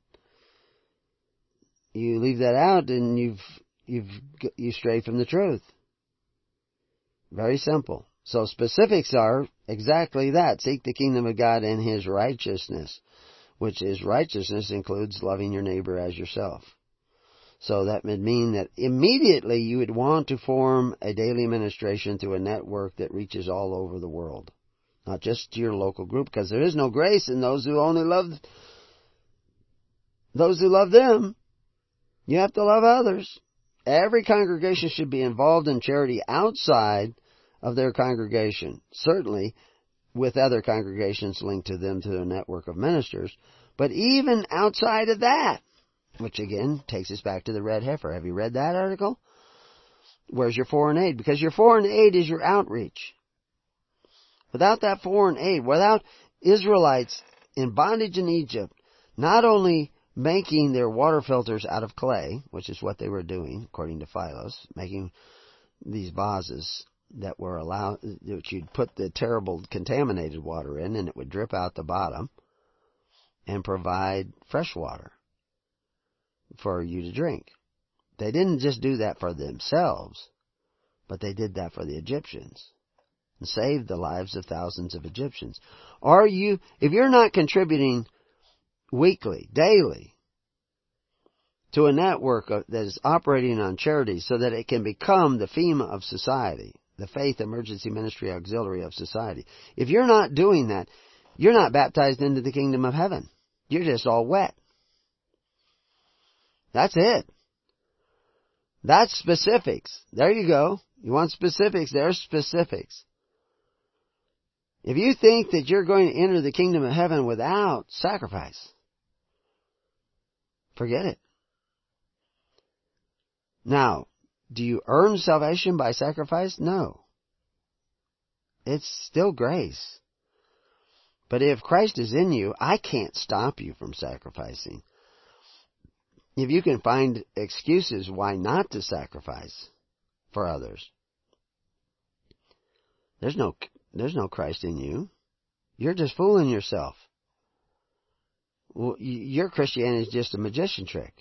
You leave that out and you've, you've, you stray from the truth. Very simple. So specifics are exactly that. Seek the kingdom of God and His righteousness which is righteousness, includes loving your neighbor as yourself. So that would mean that immediately you would want to form a daily administration through a network that reaches all over the world. Not just your local group, because there is no grace in those who only love those who love them. You have to love others. Every congregation should be involved in charity outside of their congregation. Certainly, with other congregations linked to them through a network of ministers. But even outside of that, which again takes us back to the red heifer. Have you read that article? Where's your foreign aid? Because your foreign aid is your outreach. Without that foreign aid, without Israelites in bondage in Egypt, not only making their water filters out of clay, which is what they were doing, according to Philos, making these vases that were allowed, that you'd put the terrible contaminated water in and it would drip out the bottom and provide fresh water for you to drink. They didn't just do that for themselves, but they did that for the Egyptians and saved the lives of thousands of Egyptians. Are you, if you're not contributing weekly, daily, to a network that is operating on charity so that it can become the FEMA of society, the Faith Emergency Ministry Auxiliary of Society. If you're not doing that, you're not baptized into the kingdom of heaven. You're just all wet. That's it. That's specifics. There you go. You want specifics? There's specifics. If you think that you're going to enter the kingdom of heaven without sacrifice, forget it. Now, do you earn salvation by sacrifice? No. It's still grace. But if Christ is in you, I can't stop you from sacrificing. If you can find excuses why not to sacrifice for others, there's no, there's no Christ in you. You're just fooling yourself. Your Christianity is just a magician trick.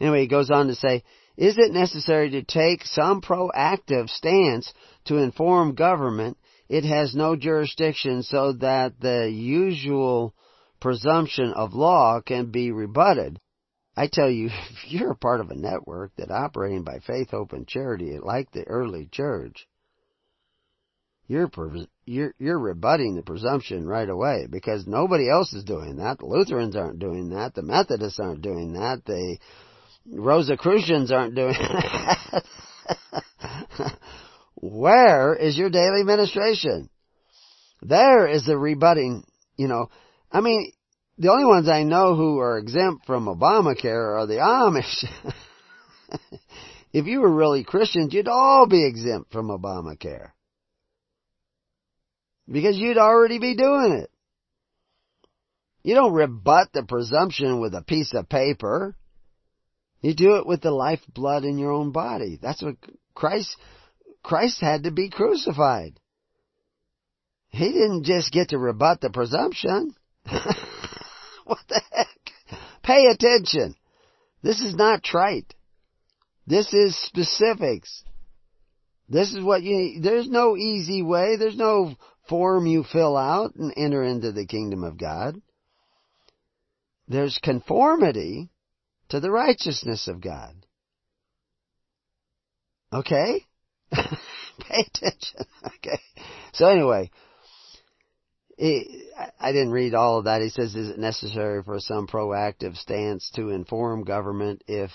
Anyway, he goes on to say, is it necessary to take some proactive stance to inform government it has no jurisdiction so that the usual presumption of law can be rebutted? I tell you, if you're a part of a network that operating by faith, hope, and charity, like the early church, you're you're you're rebutting the presumption right away because nobody else is doing that. The Lutherans aren't doing that. The Methodists aren't doing that. The Rosicrucians aren't doing that. Where is your daily ministration? There is the rebutting, you know. I mean, the only ones I know who are exempt from Obamacare are the Amish. If you were really Christians, you'd all be exempt from Obamacare. Because you'd already be doing it. You don't rebut the presumption with a piece of paper. You do it with the lifeblood in your own body. That's what Christ, Christ had to be crucified. He didn't just get to rebut the presumption. what the heck? Pay attention. This is not trite. This is specifics. This is what you, there's no easy way. There's no form you fill out and enter into the kingdom of God. There's conformity to the righteousness of God. Okay? Pay attention. Okay. So anyway, I didn't read all of that. He says, is it necessary for some proactive stance to inform government if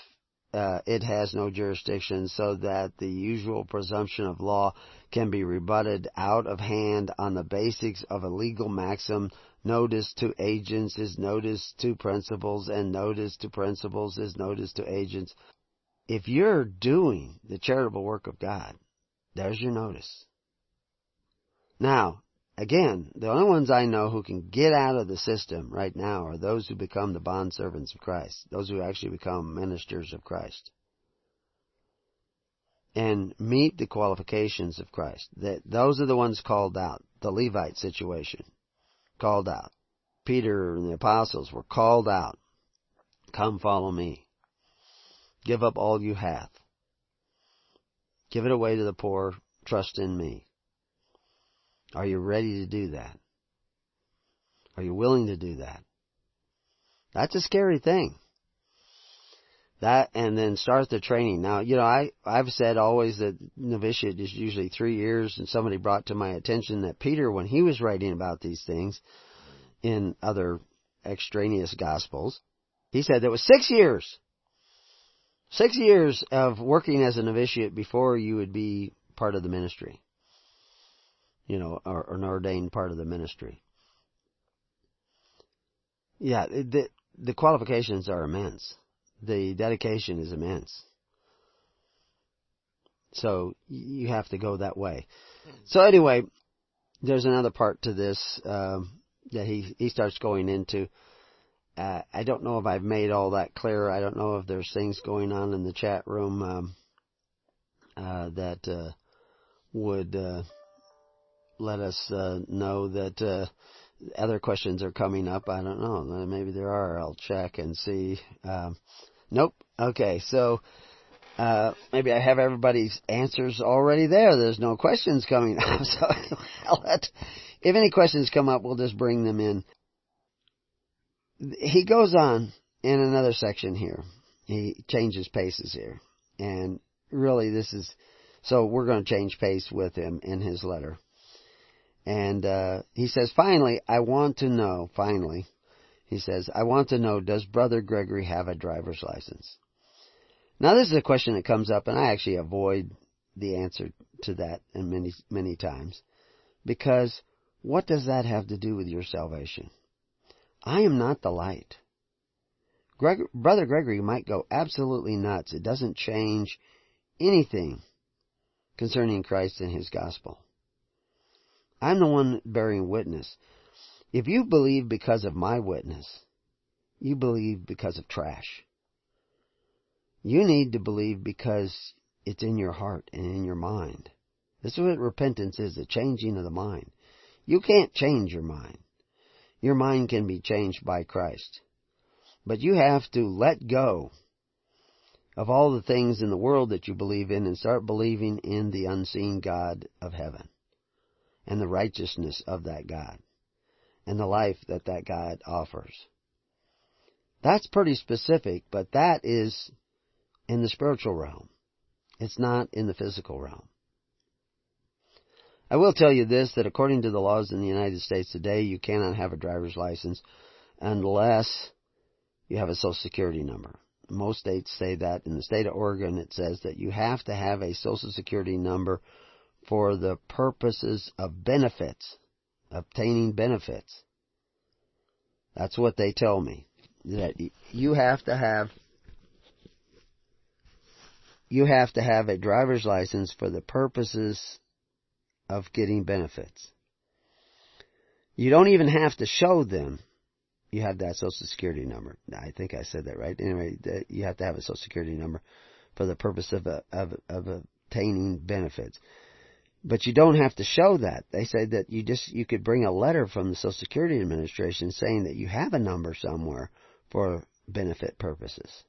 uh, it has no jurisdiction so that the usual presumption of law can be rebutted out of hand on the basics of a legal maxim notice to agents is notice to principals and notice to principals is notice to agents. If you're doing the charitable work of God, there's your notice. Now, again, the only ones I know who can get out of the system right now are those who become the bond servants of Christ, those who actually become ministers of Christ. And meet the qualifications of Christ. That those are the ones called out. The Levite situation. Called out. Peter and the apostles were called out. Come follow me. Give up all you have. Give it away to the poor. Trust in me. Are you ready to do that? Are you willing to do that? That's a scary thing. That and then start the training. Now, you know, I I've said always that novitiate is usually three years, and somebody brought to my attention that Peter, when he was writing about these things in other extraneous gospels, he said there was six years, six years of working as a novitiate before you would be part of the ministry you know, or, or an ordained part of the ministry. Yeah, the the qualifications are immense. The dedication is immense. So you have to go that way. So anyway, there's another part to this um, that he he starts going into. Uh, I don't know if I've made all that clear. I don't know if there's things going on in the chat room um, uh, that uh, would uh, let us uh, know that uh, other questions are coming up. I don't know. Maybe there are. I'll check and see. Um, nope. Okay. So uh, maybe I have everybody's answers already there. There's no questions coming up. So if any questions come up, we'll just bring them in. He goes on in another section here. He changes paces here. And really this is, so we're going to change pace with him in his letter. And uh, he says, finally, I want to know, finally, he says, I want to know, does Brother Gregory have a driver's license? Now, this is a question that comes up, and I actually avoid the answer to that in many, many times. Because what does that have to do with your salvation? I am not the light. Greg, Brother Gregory might go absolutely nuts. It doesn't change anything concerning Christ and His gospel. I'm the one bearing witness. If you believe because of my witness, you believe because of trash. You need to believe because it's in your heart and in your mind. This is what repentance is, the changing of the mind. You can't change your mind. Your mind can be changed by Christ. But you have to let go of all the things in the world that you believe in and start believing in the unseen God of heaven and the righteousness of that God and the life that that God offers. That's pretty specific, but that is in the spiritual realm. It's not in the physical realm. I will tell you this, that according to the laws in the United States today, you cannot have a driver's license unless you have a social security number. Most states say that. In the state of Oregon, it says that you have to have a social security number for the purposes of benefits, obtaining benefits. That's what they tell me. That you have to have you have to have a driver's license for the purposes of getting benefits. You don't even have to show them you have that social security number. I think I said that right. Anyway, you have to have a social security number for the purpose of, of, of obtaining benefits. But you don't have to show that. They say that you just, you could bring a letter from the Social Security Administration saying that you have a number somewhere for benefit purposes.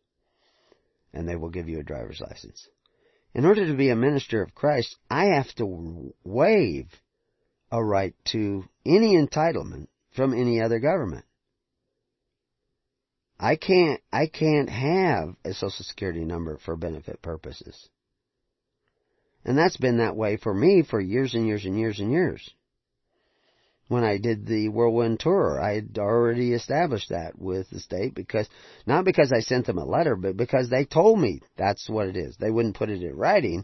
And they will give you a driver's license. In order to be a minister of Christ, I have to waive a right to any entitlement from any other government. I can't, I can't have a social security number for benefit purposes. And that's been that way for me for years and years and years and years. When I did the whirlwind tour, I had already established that with the state because, not because I sent them a letter, but because they told me that's what it is. They wouldn't put it in writing.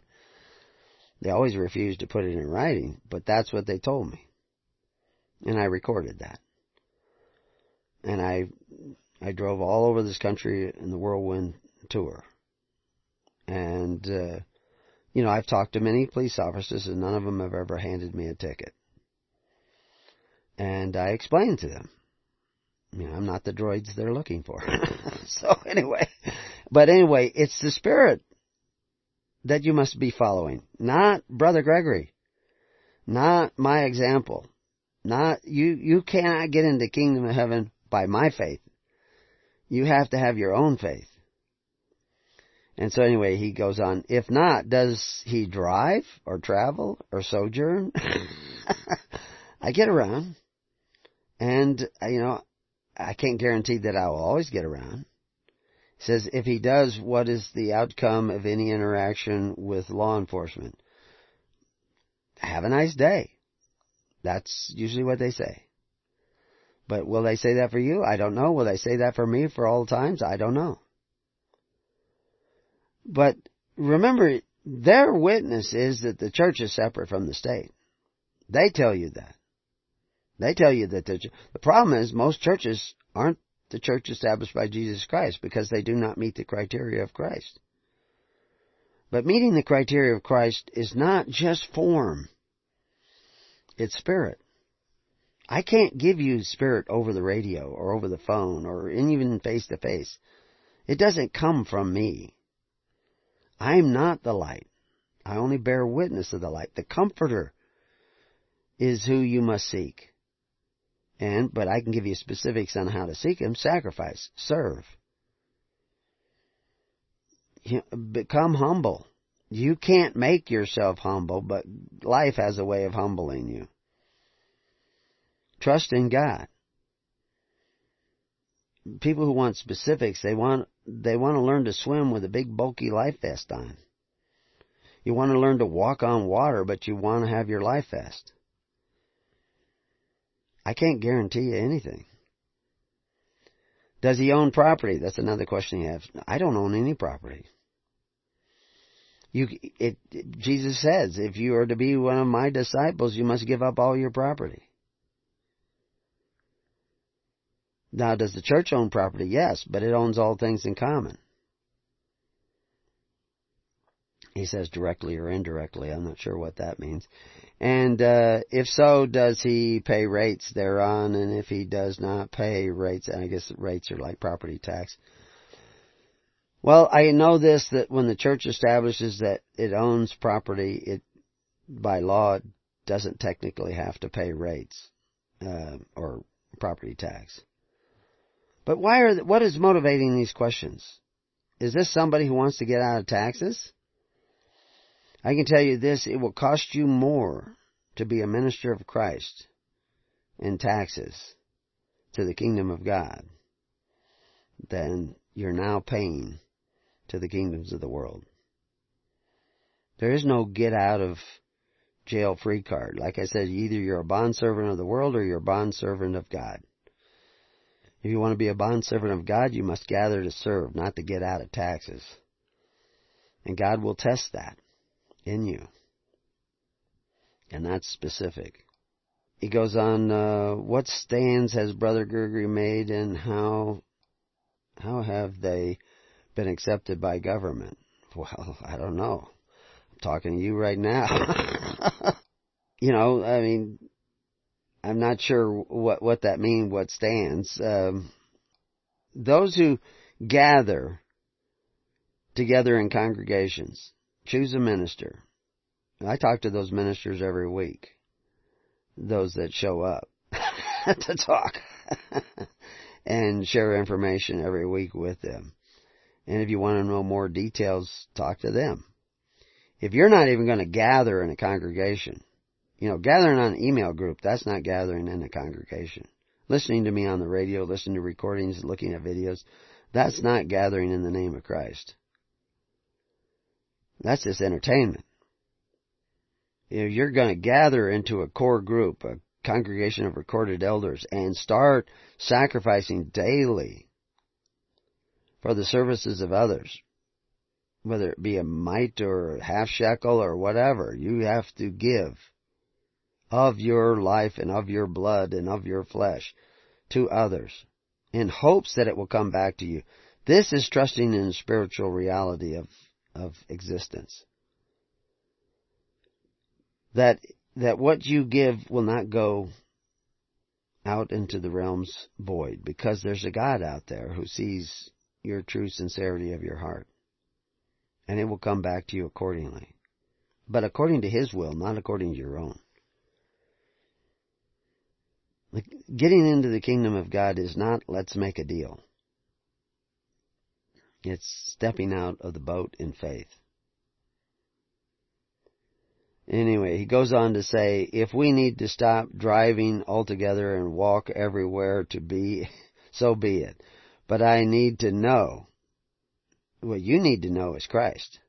They always refused to put it in writing, but that's what they told me. And I recorded that. And I, I drove all over this country in the whirlwind tour. And, uh, you know, I've talked to many police officers and none of them have ever handed me a ticket. And I explained to them, you know, I'm not the droids they're looking for. so anyway, but anyway, it's the spirit that you must be following, not Brother Gregory, not my example, not you, you cannot get into kingdom of heaven by my faith. You have to have your own faith. And so anyway, he goes on, if not, does he drive or travel or sojourn? I get around. And, uh, you know, I can't guarantee that I will always get around. He says, if he does, what is the outcome of any interaction with law enforcement? Have a nice day. That's usually what they say. But will they say that for you? I don't know. Will they say that for me for all times? I don't know. But remember, their witness is that the church is separate from the state. They tell you that. They tell you that the, the problem is most churches aren't the church established by Jesus Christ because they do not meet the criteria of Christ. But meeting the criteria of Christ is not just form. It's spirit. I can't give you spirit over the radio or over the phone or even face to face. It doesn't come from me. I am not the light. I only bear witness of the light. The Comforter is who you must seek. And, but I can give you specifics on how to seek Him. Sacrifice. Serve. Become humble. You can't make yourself humble, but life has a way of humbling you. Trust in God. People who want specifics, they want they want to learn to swim with a big bulky life vest on. You want to learn to walk on water, but you want to have your life vest. I can't guarantee you anything. Does he own property? That's another question you have. I don't own any property. You, it, it, Jesus says, if you are to be one of my disciples, you must give up all your property. Now, does the church own property? Yes, but it owns all things in common. He says directly or indirectly. I'm not sure what that means. And uh, if so, does he pay rates thereon? And if he does not pay rates, and I guess rates are like property tax. Well, I know this that when the church establishes that it owns property, it by law doesn't technically have to pay rates uh, or property tax. But why are what is motivating these questions? Is this somebody who wants to get out of taxes? I can tell you this, it will cost you more to be a minister of Christ in taxes to the kingdom of God than you're now paying to the kingdoms of the world. There is no get out of jail free card. Like I said, either you're a bondservant of the world or you're a bondservant of God. If you want to be a bondservant of God, you must gather to serve, not to get out of taxes. And God will test that in you. And that's specific. He goes on, uh, what stands has Brother Gregory made and how, how have they been accepted by government? Well, I don't know. I'm talking to you right now. you know, I mean, I'm not sure what, what that means, what stands. Um, those who gather together in congregations, choose a minister. I talk to those ministers every week. Those that show up to talk and share information every week with them. And if you want to know more details, talk to them. If you're not even going to gather in a congregation, you know, gathering on an email group, that's not gathering in a congregation. Listening to me on the radio, listening to recordings, looking at videos, that's not gathering in the name of Christ. That's just entertainment. If you're going to gather into a core group, a congregation of recorded elders, and start sacrificing daily for the services of others, whether it be a mite or a half shekel or whatever, you have to give of your life and of your blood and of your flesh to others in hopes that it will come back to you. This is trusting in the spiritual reality of, of existence. That, that what you give will not go out into the realms void because there's a God out there who sees your true sincerity of your heart. And it will come back to you accordingly. But according to His will, not according to your own. Getting into the kingdom of God is not let's make a deal. It's stepping out of the boat in faith. Anyway, he goes on to say, if we need to stop driving altogether and walk everywhere to be, so be it. But I need to know. What you need to know is Christ.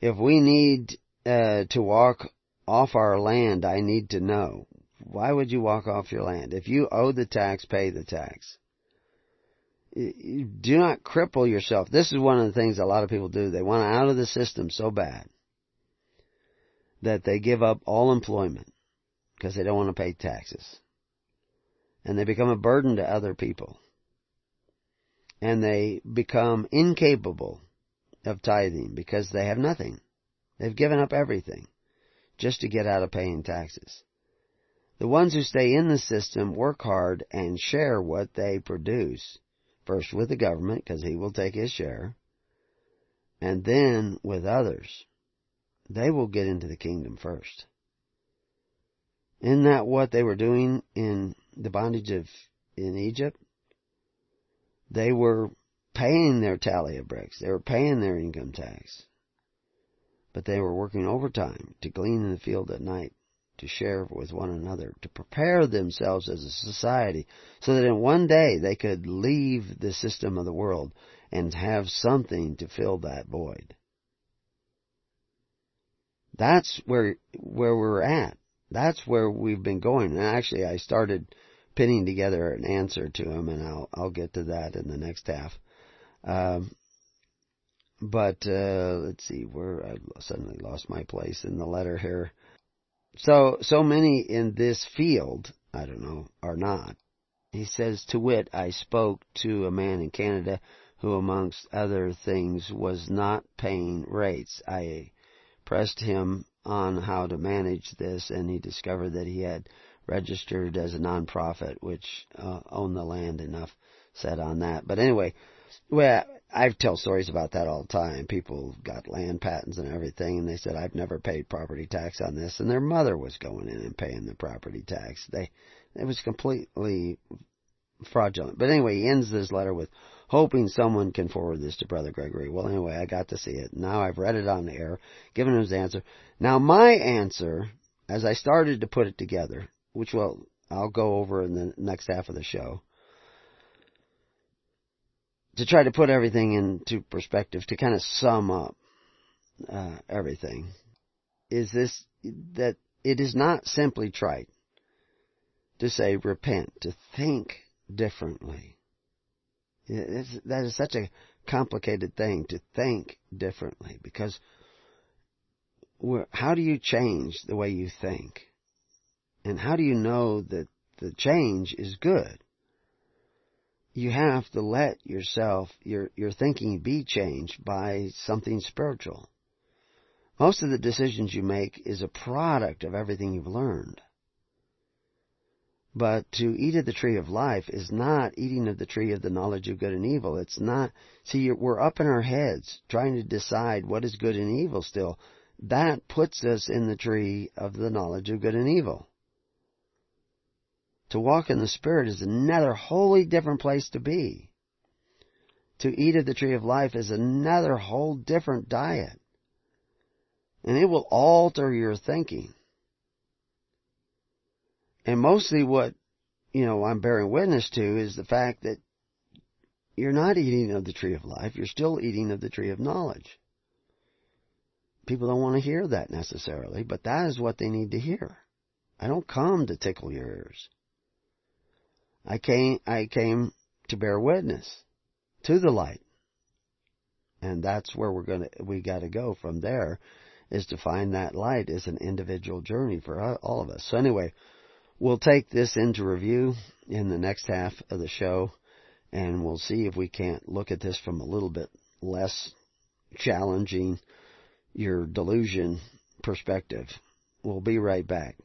If we need uh, to walk off our land, I need to know. Why would you walk off your land? If you owe the tax, pay the tax. Do not cripple yourself. This is one of the things a lot of people do. They want out of the system so bad that they give up all employment because they don't want to pay taxes. And they become a burden to other people. And they become incapable of tithing because they have nothing. They've given up everything just to get out of paying taxes. The ones who stay in the system work hard and share what they produce, first with the government, because he will take his share, and then with others. They will get into the kingdom first. Isn't that what they were doing in the bondage of in Egypt? They were paying their tally of bricks. They were paying their income tax. But they were working overtime to glean in the field at night to share with one another, to prepare themselves as a society, so that in one day they could leave the system of the world and have something to fill that void. That's where where we're at. That's where we've been going. And actually, I started pinning together an answer to him, and I'll I'll get to that in the next half. Um, but uh, let's see, where I suddenly lost my place in the letter here. So, so many in this field, I don't know, are not. He says, to wit, I spoke to a man in Canada who, amongst other things, was not paying rates. I pressed him on how to manage this, and he discovered that he had registered as a nonprofit, which uh, owned the land. Enough said on that. But anyway, well, I tell stories about that all the time. People got land patents and everything, and they said, I've never paid property tax on this, and their mother was going in and paying the property tax. They, it was completely fraudulent. But anyway, he ends this letter with, hoping someone can forward this to Brother Gregory. Well, anyway, I got to see it. Now I've read it on the air, given him his answer. Now my answer, as I started to put it together, which will, I'll go over in the next half of the show, to try to put everything into perspective, to kind of sum up uh, everything, is this that it is not simply trite to say repent, to think differently. It's, that is such a complicated thing to think differently because how do you change the way you think? And how do you know that the change is good? You have to let yourself, your, your thinking be changed by something spiritual. Most of the decisions you make is a product of everything you've learned. But to eat of the tree of life is not eating of the tree of the knowledge of good and evil. It's not, see, we're up in our heads trying to decide what is good and evil still. That puts us in the tree of the knowledge of good and evil. To walk in the Spirit is another wholly different place to be. To eat of the tree of life is another whole different diet. And it will alter your thinking. And mostly what, you know, I'm bearing witness to is the fact that you're not eating of the tree of life, you're still eating of the tree of knowledge. People don't want to hear that necessarily, but that is what they need to hear. I don't come to tickle your ears. I came, I came to bear witness to the light. And that's where we're gonna, we gotta go from there is to find that light is an individual journey for all of us. So anyway, we'll take this into review in the next half of the show and we'll see if we can't look at this from a little bit less challenging your delusion perspective. We'll be right back.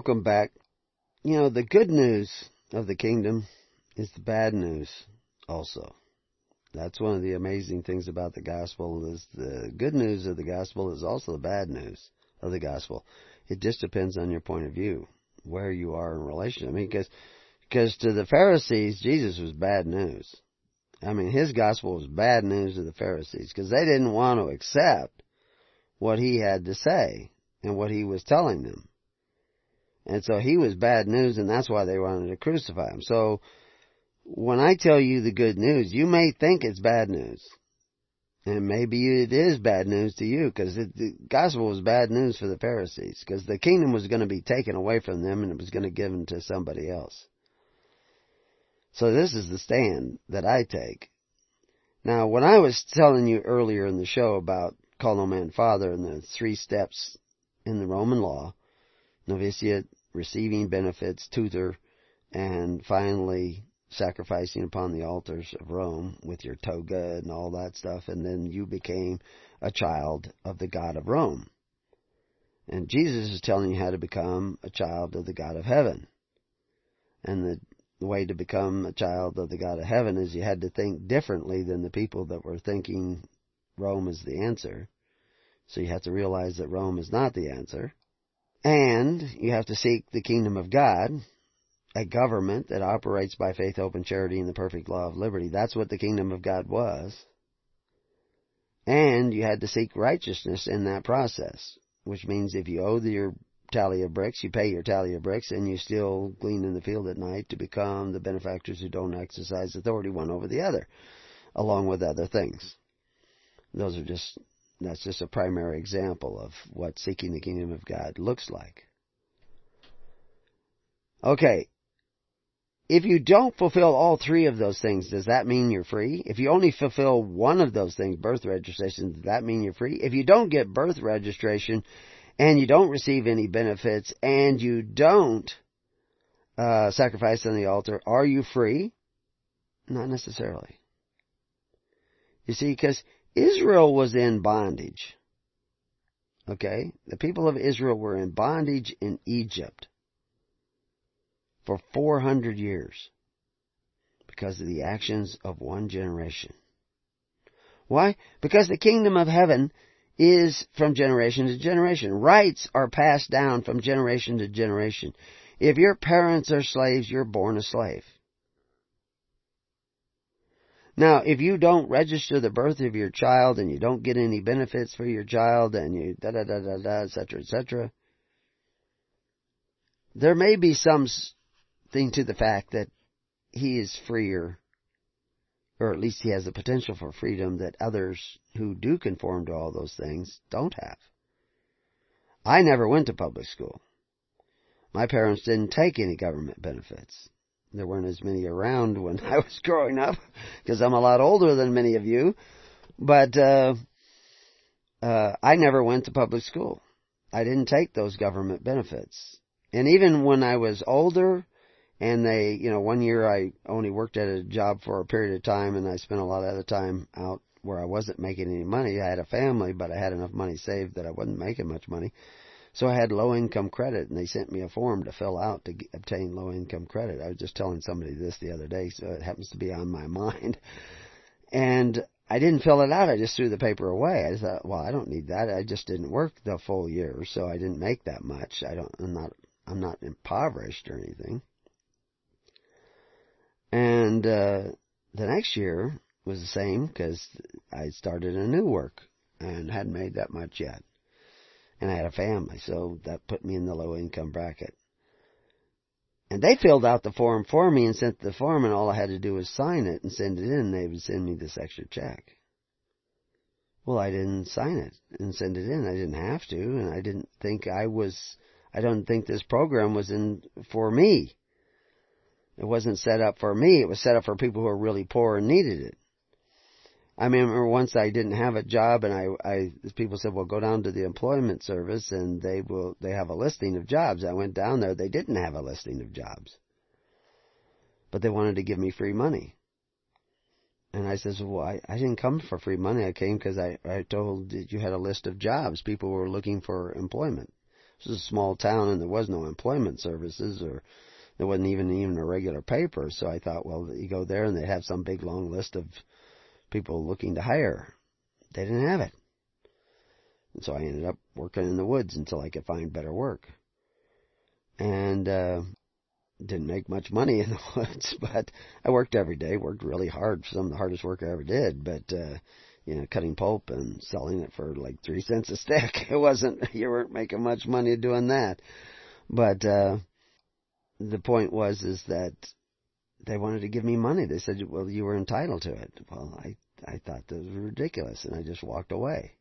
Welcome back. You know, the good news of the kingdom is the bad news also. That's one of the amazing things about the gospel is the good news of the gospel is also the bad news of the gospel. It just depends on your point of view, where you are in relation. I mean, because because to the Pharisees, Jesus was bad news. I mean, his gospel was bad news to the Pharisees because they didn't want to accept what he had to say and what he was telling them. And so he was bad news and that's why they wanted to crucify him. So when I tell you the good news, you may think it's bad news. And maybe it is bad news to you because the gospel was bad news for the Pharisees because the kingdom was going to be taken away from them and it was going to be given to somebody else. So this is the stand that I take. Now, when I was telling you earlier in the show about call no man father and the three steps in the Roman law, novitiate, receiving benefits, tutor, and finally sacrificing upon the altars of Rome with your toga and all that stuff, and then you became a child of the God of Rome. And Jesus is telling you how to become a child of the God of heaven. And the, the way to become a child of the God of heaven is you had to think differently than the people that were thinking Rome is the answer. So you have to realize that Rome is not the answer. And you have to seek the kingdom of God, a government that operates by faith, hope, and charity in the perfect law of liberty. That's what the kingdom of God was. And you had to seek righteousness in that process, which means if you owe your tally of bricks, you pay your tally of bricks, and you still glean in the field at night to become the benefactors who don't exercise authority one over the other, along with other things. Those are just that's just a primary example of what seeking the kingdom of God looks like. Okay. If you don't fulfill all three of those things, does that mean you're free? If you only fulfill one of those things, birth registration, does that mean you're free? If you don't get birth registration and you don't receive any benefits and you don't uh, sacrifice on the altar, are you free? Not necessarily. You see, because Israel was in bondage. Okay? The people of Israel were in bondage in Egypt for 400 years because of the actions of one generation. Why? Because the kingdom of heaven is from generation to generation. Rights are passed down from generation to generation. If your parents are slaves, you're born a slave. Now, if you don't register the birth of your child and you don't get any benefits for your child and you da da da da da, etc., etc., there may be some thing to the fact that he is freer, or at least he has the potential for freedom that others who do conform to all those things don't have. I never went to public school. My parents didn't take any government benefits there weren't as many around when I was growing up because I'm a lot older than many of you. But uh, uh, I never went to public school. I didn't take those government benefits. And even when I was older, and they, you know, one year I only worked at a job for a period of time, and I spent a lot of the time out where I wasn't making any money. I had a family, but I had enough money saved that I wasn't making much money. So I had low income credit, and they sent me a form to fill out to get, obtain low income credit. I was just telling somebody this the other day, so it happens to be on my mind. And I didn't fill it out. I just threw the paper away. I thought, well, I don't need that. I just didn't work the full year, so I didn't make that much. I don't. I'm not. I'm not impoverished or anything. And uh, the next year was the same because I started a new work and hadn't made that much yet and I had a family, so that put me in the low income bracket. And they filled out the form for me and sent the form, and all I had to do was sign it and send it in, and they would send me this extra check. Well, I didn't sign it and send it in. I didn't have to, and I didn't think I was, I don't think this program was in for me. It wasn't set up for me. It was set up for people who were really poor and needed it. I remember once I didn't have a job, and I, I people said, "Well, go down to the employment service, and they will they have a listing of jobs." I went down there; they didn't have a listing of jobs, but they wanted to give me free money. And I says, "Well, I, I didn't come for free money. I came because I I told you had a list of jobs. People were looking for employment. This is a small town, and there was no employment services, or there wasn't even even a regular paper. So I thought, well, you go there, and they have some big long list of people looking to hire. They didn't have it. And so I ended up working in the woods until I could find better work. And, uh, didn't make much money in the woods, but I worked every day, worked really hard, some of the hardest work I ever did, but, uh, you know, cutting pulp and selling it for like three cents a stick. It wasn't, you weren't making much money doing that. But, uh, the point was, is that they wanted to give me money. They said, well, you were entitled to it. Well, I, I thought that was ridiculous and I just walked away.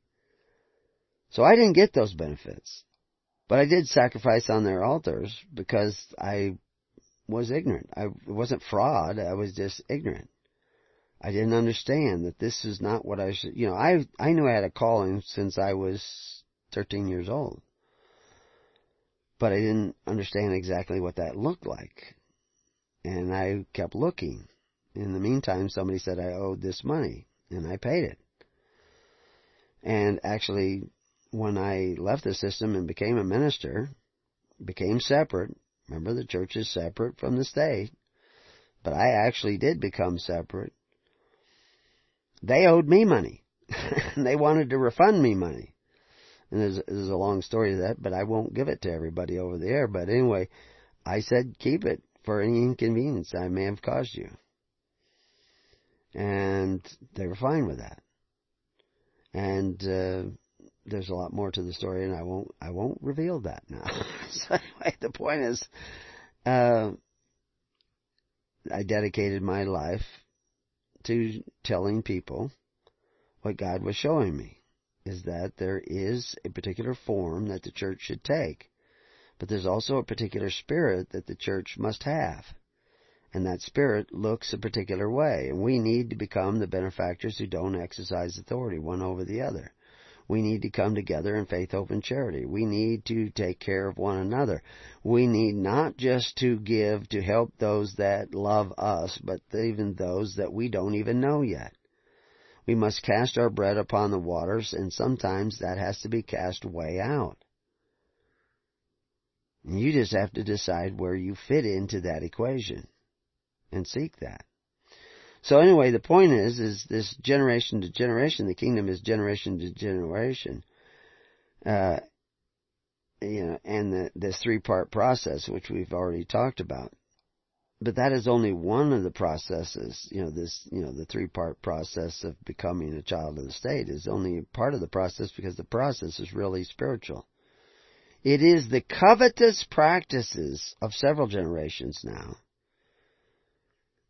So I didn't get those benefits. But I did sacrifice on their altars because I was ignorant. I, it wasn't fraud. I was just ignorant. I didn't understand that this is not what I should, you know, I, I knew I had a calling since I was 13 years old. But I didn't understand exactly what that looked like. And I kept looking. In the meantime, somebody said I owed this money, and I paid it. And actually, when I left the system and became a minister, became separate, remember the church is separate from the state, but I actually did become separate. They owed me money. they wanted to refund me money. And there's, there's a long story to that, but I won't give it to everybody over the air. But anyway, I said, keep it for any inconvenience I may have caused you. And they were fine with that. And uh, there's a lot more to the story, and I won't I won't reveal that now. so anyway, the point is, uh, I dedicated my life to telling people what God was showing me is that there is a particular form that the church should take but there's also a particular spirit that the church must have. And that spirit looks a particular way. And we need to become the benefactors who don't exercise authority one over the other. We need to come together in faith, hope, and charity. We need to take care of one another. We need not just to give to help those that love us, but even those that we don't even know yet. We must cast our bread upon the waters, and sometimes that has to be cast way out. You just have to decide where you fit into that equation and seek that. So anyway, the point is, is this generation to generation, the kingdom is generation to generation. Uh, you know, and the, this three part process, which we've already talked about. But that is only one of the processes, you know, this, you know, the three part process of becoming a child of the state is only part of the process because the process is really spiritual. It is the covetous practices of several generations now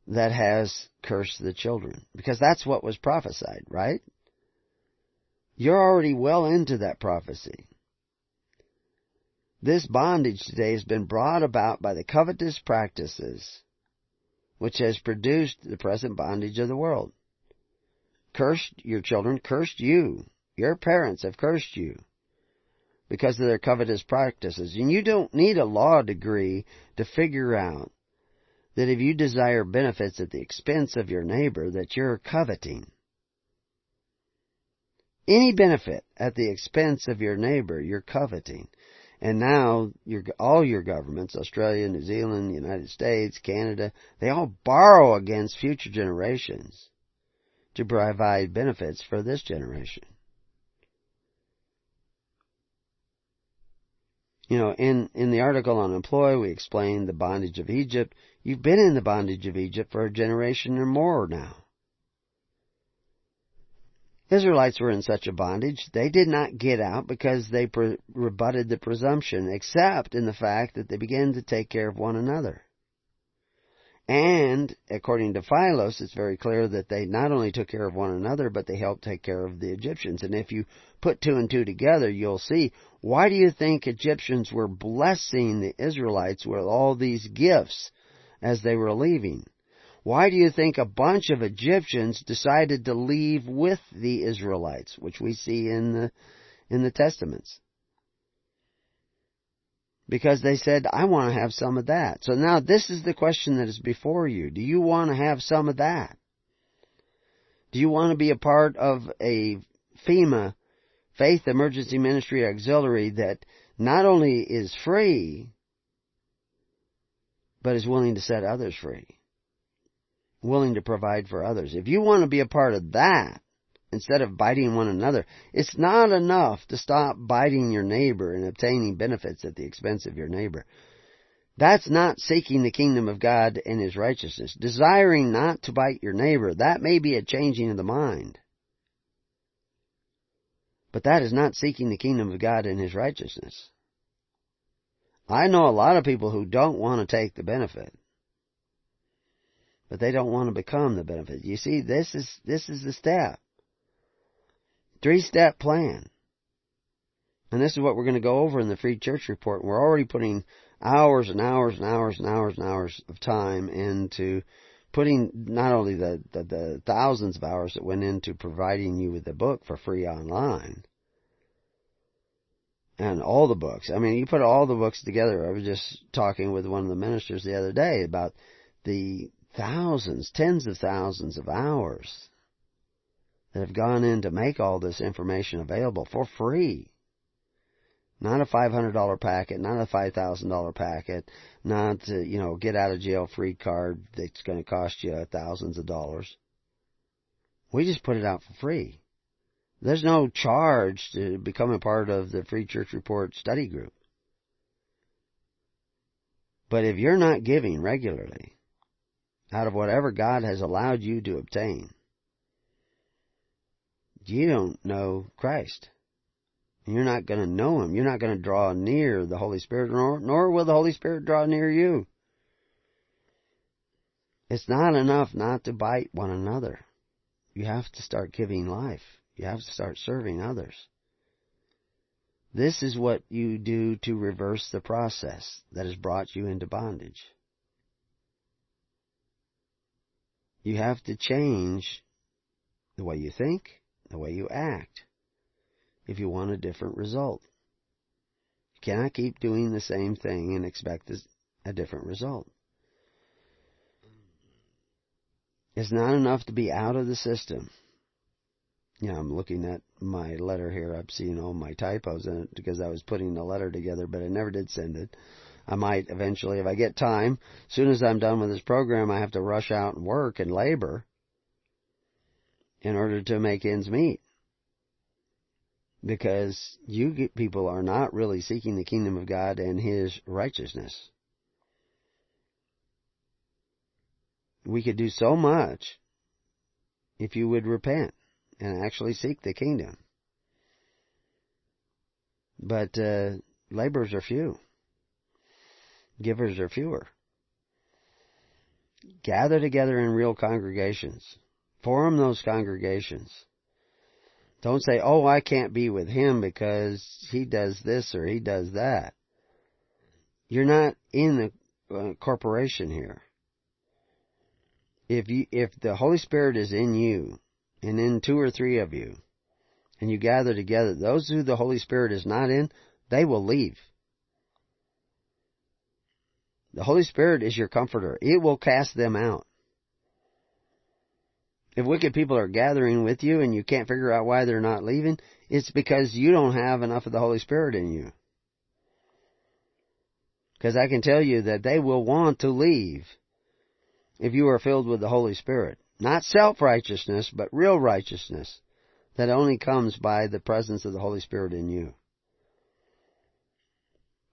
that has cursed the children. Because that's what was prophesied, right? You're already well into that prophecy. This bondage today has been brought about by the covetous practices which has produced the present bondage of the world. Cursed your children, cursed you. Your parents have cursed you because of their covetous practices. And you don't need a law degree to figure out that if you desire benefits at the expense of your neighbor, that you're coveting. Any benefit at the expense of your neighbor, you're coveting. And now your, all your governments, Australia, New Zealand, United States, Canada, they all borrow against future generations to provide benefits for this generation. You know, in, in the article on Employ, we explained the bondage of Egypt. You've been in the bondage of Egypt for a generation or more now. Israelites were in such a bondage, they did not get out because they pre- rebutted the presumption, except in the fact that they began to take care of one another. And, according to Philos, it's very clear that they not only took care of one another, but they helped take care of the Egyptians. And if you put two and two together, you'll see, why do you think Egyptians were blessing the Israelites with all these gifts as they were leaving? Why do you think a bunch of Egyptians decided to leave with the Israelites, which we see in the, in the Testaments? Because they said, I want to have some of that. So now this is the question that is before you. Do you want to have some of that? Do you want to be a part of a FEMA, Faith Emergency Ministry Auxiliary, that not only is free, but is willing to set others free? willing to provide for others. If you want to be a part of that, instead of biting one another, it's not enough to stop biting your neighbor and obtaining benefits at the expense of your neighbor. That's not seeking the kingdom of God and His righteousness. Desiring not to bite your neighbor, that may be a changing of the mind. But that is not seeking the kingdom of God and His righteousness. I know a lot of people who don't want to take the benefit but they don't want to become the benefit. You see, this is this is the step. Three step plan. And this is what we're going to go over in the Free Church Report. We're already putting hours and hours and hours and hours and hours of time into putting not only the, the, the thousands of hours that went into providing you with the book for free online, and all the books. I mean, you put all the books together. I was just talking with one of the ministers the other day about the thousands, tens of thousands of hours that have gone in to make all this information available for free. Not a $500 packet, not a $5,000 packet, not, a, you know, get out of jail free card that's going to cost you thousands of dollars. We just put it out for free. There's no charge to become a part of the Free Church Report study group. But if you're not giving regularly, out of whatever God has allowed you to obtain, you don't know Christ. You're not going to know Him. You're not going to draw near the Holy Spirit, nor, nor will the Holy Spirit draw near you. It's not enough not to bite one another. You have to start giving life. You have to start serving others. This is what you do to reverse the process that has brought you into bondage. You have to change the way you think, the way you act, if you want a different result. You cannot keep doing the same thing and expect a different result. It's not enough to be out of the system. Yeah, I'm looking at my letter here. I'm seeing all my typos in it because I was putting the letter together, but I never did send it. I might eventually, if I get time, as soon as I'm done with this program, I have to rush out and work and labor in order to make ends meet. Because you people are not really seeking the kingdom of God and His righteousness. We could do so much if you would repent and actually seek the kingdom. But uh, laborers are few. Givers are fewer. Gather together in real congregations. Form those congregations. Don't say, oh, I can't be with him because he does this or he does that. You're not in the uh, corporation here. If you, if the Holy Spirit is in you and in two or three of you and you gather together, those who the Holy Spirit is not in, they will leave. The Holy Spirit is your comforter. It will cast them out. If wicked people are gathering with you and you can't figure out why they're not leaving, it's because you don't have enough of the Holy Spirit in you. Because I can tell you that they will want to leave if you are filled with the Holy Spirit. Not self-righteousness, but real righteousness that only comes by the presence of the Holy Spirit in you.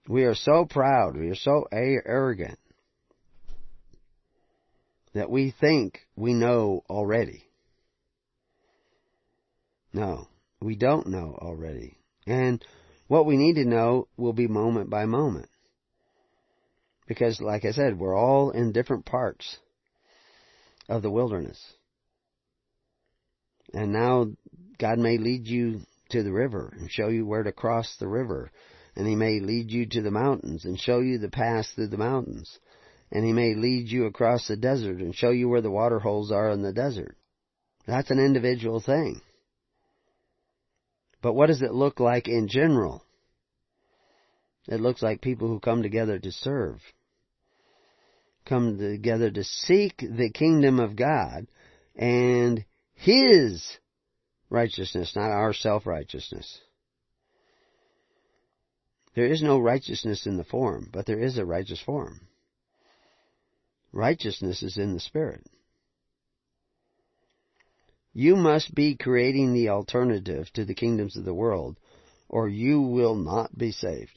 We are so proud, we are so arrogant that we think we know already. No, we don't know already. And what we need to know will be moment by moment. Because, like I said, we're all in different parts of the wilderness. And now God may lead you to the river and show you where to cross the river and he may lead you to the mountains and show you the path through the mountains. And he may lead you across the desert and show you where the water holes are in the desert. That's an individual thing. But what does it look like in general? It looks like people who come together to serve. Come together to seek the kingdom of God and His righteousness, not our self-righteousness. There is no righteousness in the form, but there is a righteous form. Righteousness is in the Spirit. You must be creating the alternative to the kingdoms of the world, or you will not be saved.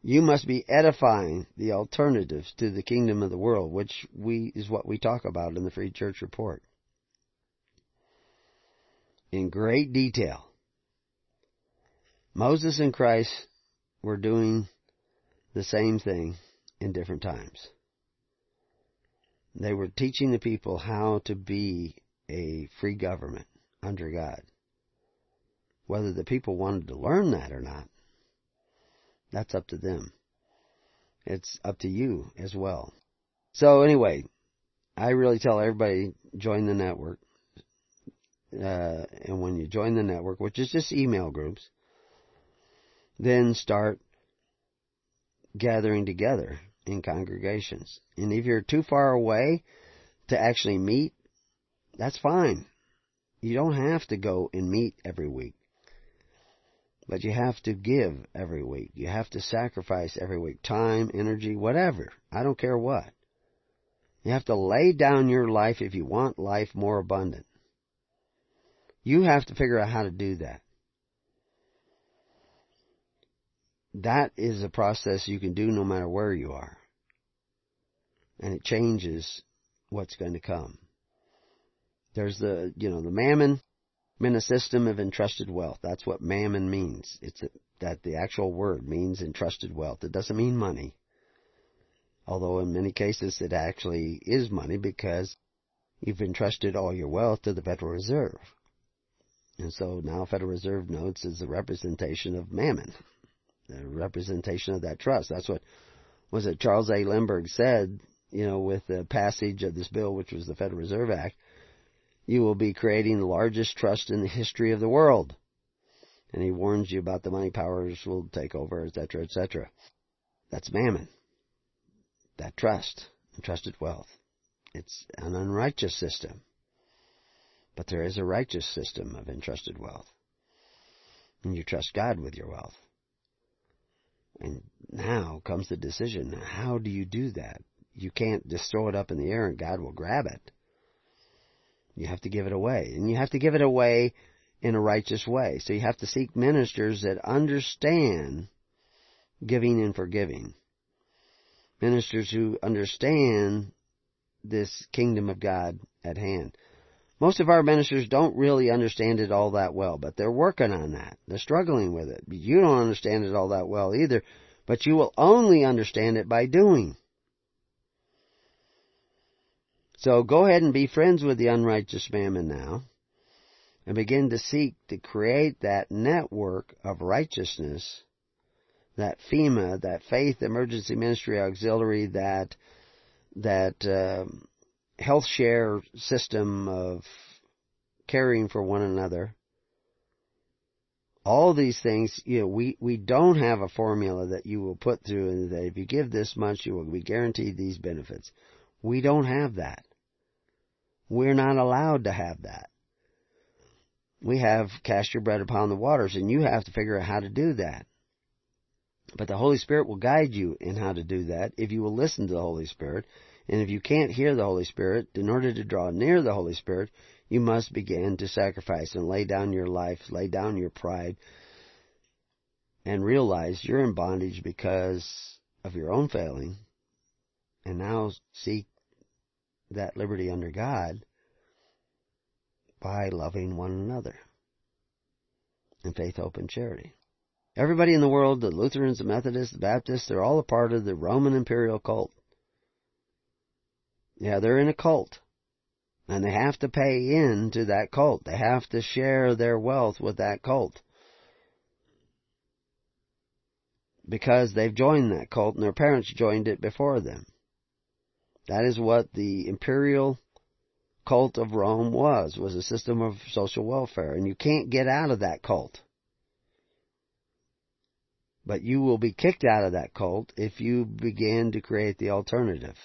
You must be edifying the alternatives to the kingdom of the world, which we, is what we talk about in the Free Church Report. In great detail. Moses and Christ were doing the same thing in different times. They were teaching the people how to be a free government under God. Whether the people wanted to learn that or not, that's up to them. It's up to you as well. So anyway, I really tell everybody join the network. Uh, and when you join the network, which is just email groups, then start gathering together in congregations. And if you're too far away to actually meet, that's fine. You don't have to go and meet every week. But you have to give every week. You have to sacrifice every week. Time, energy, whatever. I don't care what. You have to lay down your life if you want life more abundant. You have to figure out how to do that. That is a process you can do no matter where you are. And it changes what's going to come. There's the, you know, the mammon in a system of entrusted wealth. That's what mammon means. It's a, that the actual word means entrusted wealth. It doesn't mean money. Although in many cases it actually is money because you've entrusted all your wealth to the Federal Reserve. And so now Federal Reserve notes is a representation of mammon the representation of that trust. That's what was it Charles A. Lindbergh said, you know, with the passage of this bill, which was the Federal Reserve Act, you will be creating the largest trust in the history of the world. And he warns you about the money powers will take over, etc., etc. That's mammon. That trust, entrusted wealth. It's an unrighteous system. But there is a righteous system of entrusted wealth. And you trust God with your wealth. And now comes the decision. How do you do that? You can't just throw it up in the air and God will grab it. You have to give it away. And you have to give it away in a righteous way. So you have to seek ministers that understand giving and forgiving. Ministers who understand this kingdom of God at hand. Most of our ministers don't really understand it all that well, but they're working on that. They're struggling with it. You don't understand it all that well either, but you will only understand it by doing. So go ahead and be friends with the unrighteous mammon now and begin to seek to create that network of righteousness, that FEMA, that Faith Emergency Ministry Auxiliary, that that uh, health share system of caring for one another. All these things, you know, we, we don't have a formula that you will put through and that if you give this much, you will be guaranteed these benefits. We don't have that. We're not allowed to have that. We have cast your bread upon the waters and you have to figure out how to do that. But the Holy Spirit will guide you in how to do that if you will listen to the Holy Spirit. And if you can't hear the Holy Spirit, in order to draw near the Holy Spirit, you must begin to sacrifice and lay down your life, lay down your pride, and realize you're in bondage because of your own failing, and now seek that liberty under God by loving one another in faith, hope, and charity. Everybody in the world, the Lutherans, the Methodists, the Baptists, they're all a part of the Roman imperial cult. Yeah, they're in a cult. And they have to pay in to that cult. They have to share their wealth with that cult. Because they've joined that cult and their parents joined it before them. That is what the imperial cult of Rome was, was a system of social welfare. And you can't get out of that cult. But you will be kicked out of that cult if you begin to create the alternative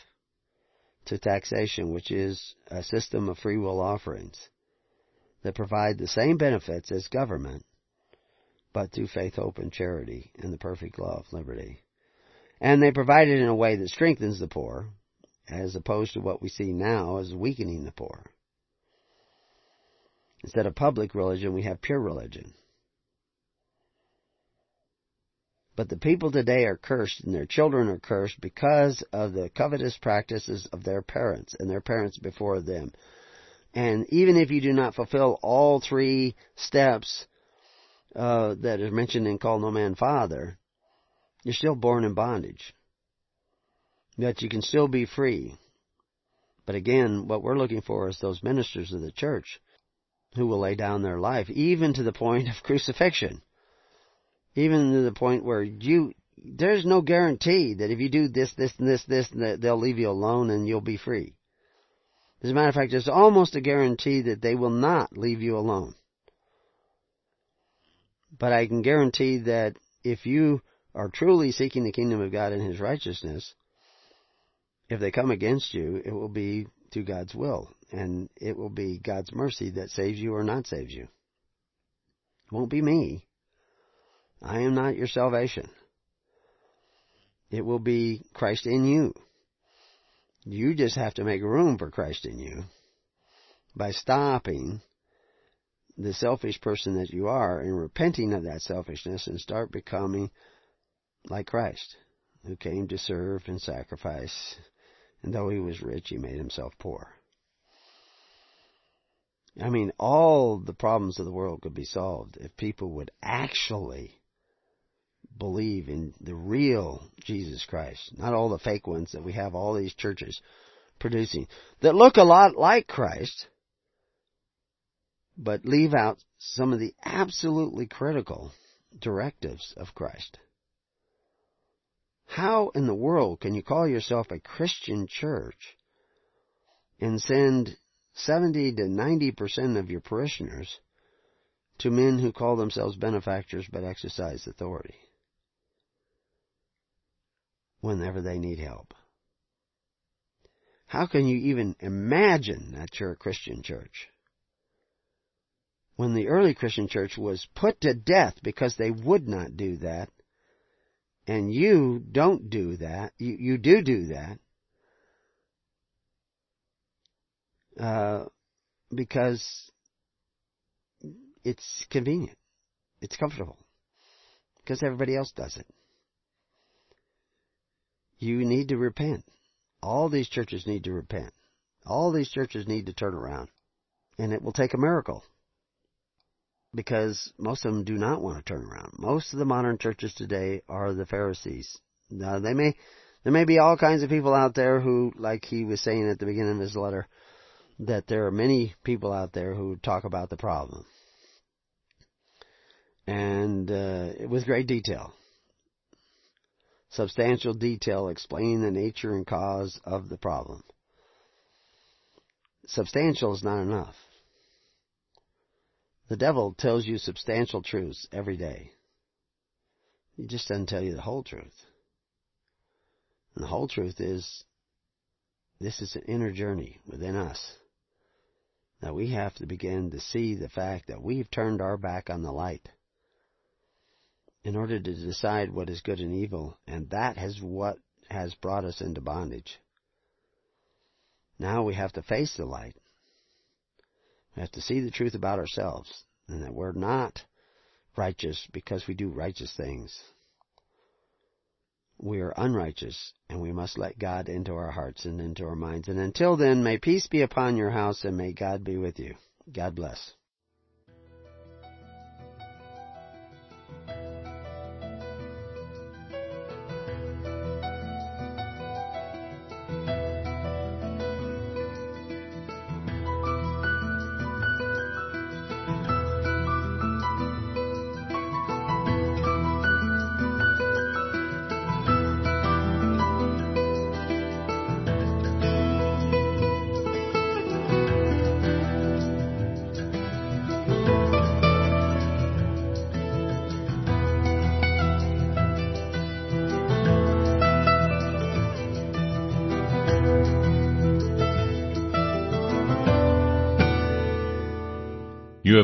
to taxation, which is a system of free will offerings that provide the same benefits as government, but through faith, hope, and charity and the perfect law of liberty. And they provide it in a way that strengthens the poor, as opposed to what we see now as weakening the poor. Instead of public religion, we have pure religion. But the people today are cursed and their children are cursed because of the covetous practices of their parents and their parents before them. And even if you do not fulfill all three steps uh, that are mentioned in Call No Man Father, you're still born in bondage. Yet you can still be free. But again, what we're looking for is those ministers of the church who will lay down their life, even to the point of crucifixion even to the point where you there's no guarantee that if you do this, this, and this, this, that they'll leave you alone and you'll be free. As a matter of fact, there's almost a guarantee that they will not leave you alone. But I can guarantee that if you are truly seeking the kingdom of God and His righteousness, if they come against you, it will be to God's will. And it will be God's mercy that saves you or not saves you. It won't be me. I am not your salvation. It will be Christ in you. You just have to make room for Christ in you by stopping the selfish person that you are and repenting of that selfishness and start becoming like Christ, who came to serve and sacrifice, and though he was rich, he made himself poor. I mean, all the problems of the world could be solved if people would actually believe in the real Jesus Christ, not all the fake ones that we have all these churches producing that look a lot like Christ, but leave out some of the absolutely critical directives of Christ. How in the world can you call yourself a Christian church and send 70 to 90% of your parishioners to men who call themselves benefactors but exercise authority? Whenever they need help. How can you even imagine that you're a Christian church? When the early Christian church was put to death because they would not do that, and you don't do that, you, you do do that, uh, because it's convenient. It's comfortable. Because everybody else does it. You need to repent. All these churches need to repent. All these churches need to turn around. And it will take a miracle. Because most of them do not want to turn around. Most of the modern churches today are the Pharisees. Now they may, there may be all kinds of people out there who, like he was saying at the beginning of his letter, that there are many people out there who talk about the problem. And uh, with great detail. Substantial detail explaining the nature and cause of the problem. Substantial is not enough. The devil tells you substantial truths every day. He just doesn't tell you the whole truth. And the whole truth is this is an inner journey within us. That we have to begin to see the fact that we've turned our back on the light in order to decide what is good and evil, and that is what has brought us into bondage. Now we have to face the light. We have to see the truth about ourselves, and that we're not righteous because we do righteous things. We are unrighteous, and we must let God into our hearts and into our minds. And until then, may peace be upon your house, and may God be with you. God bless.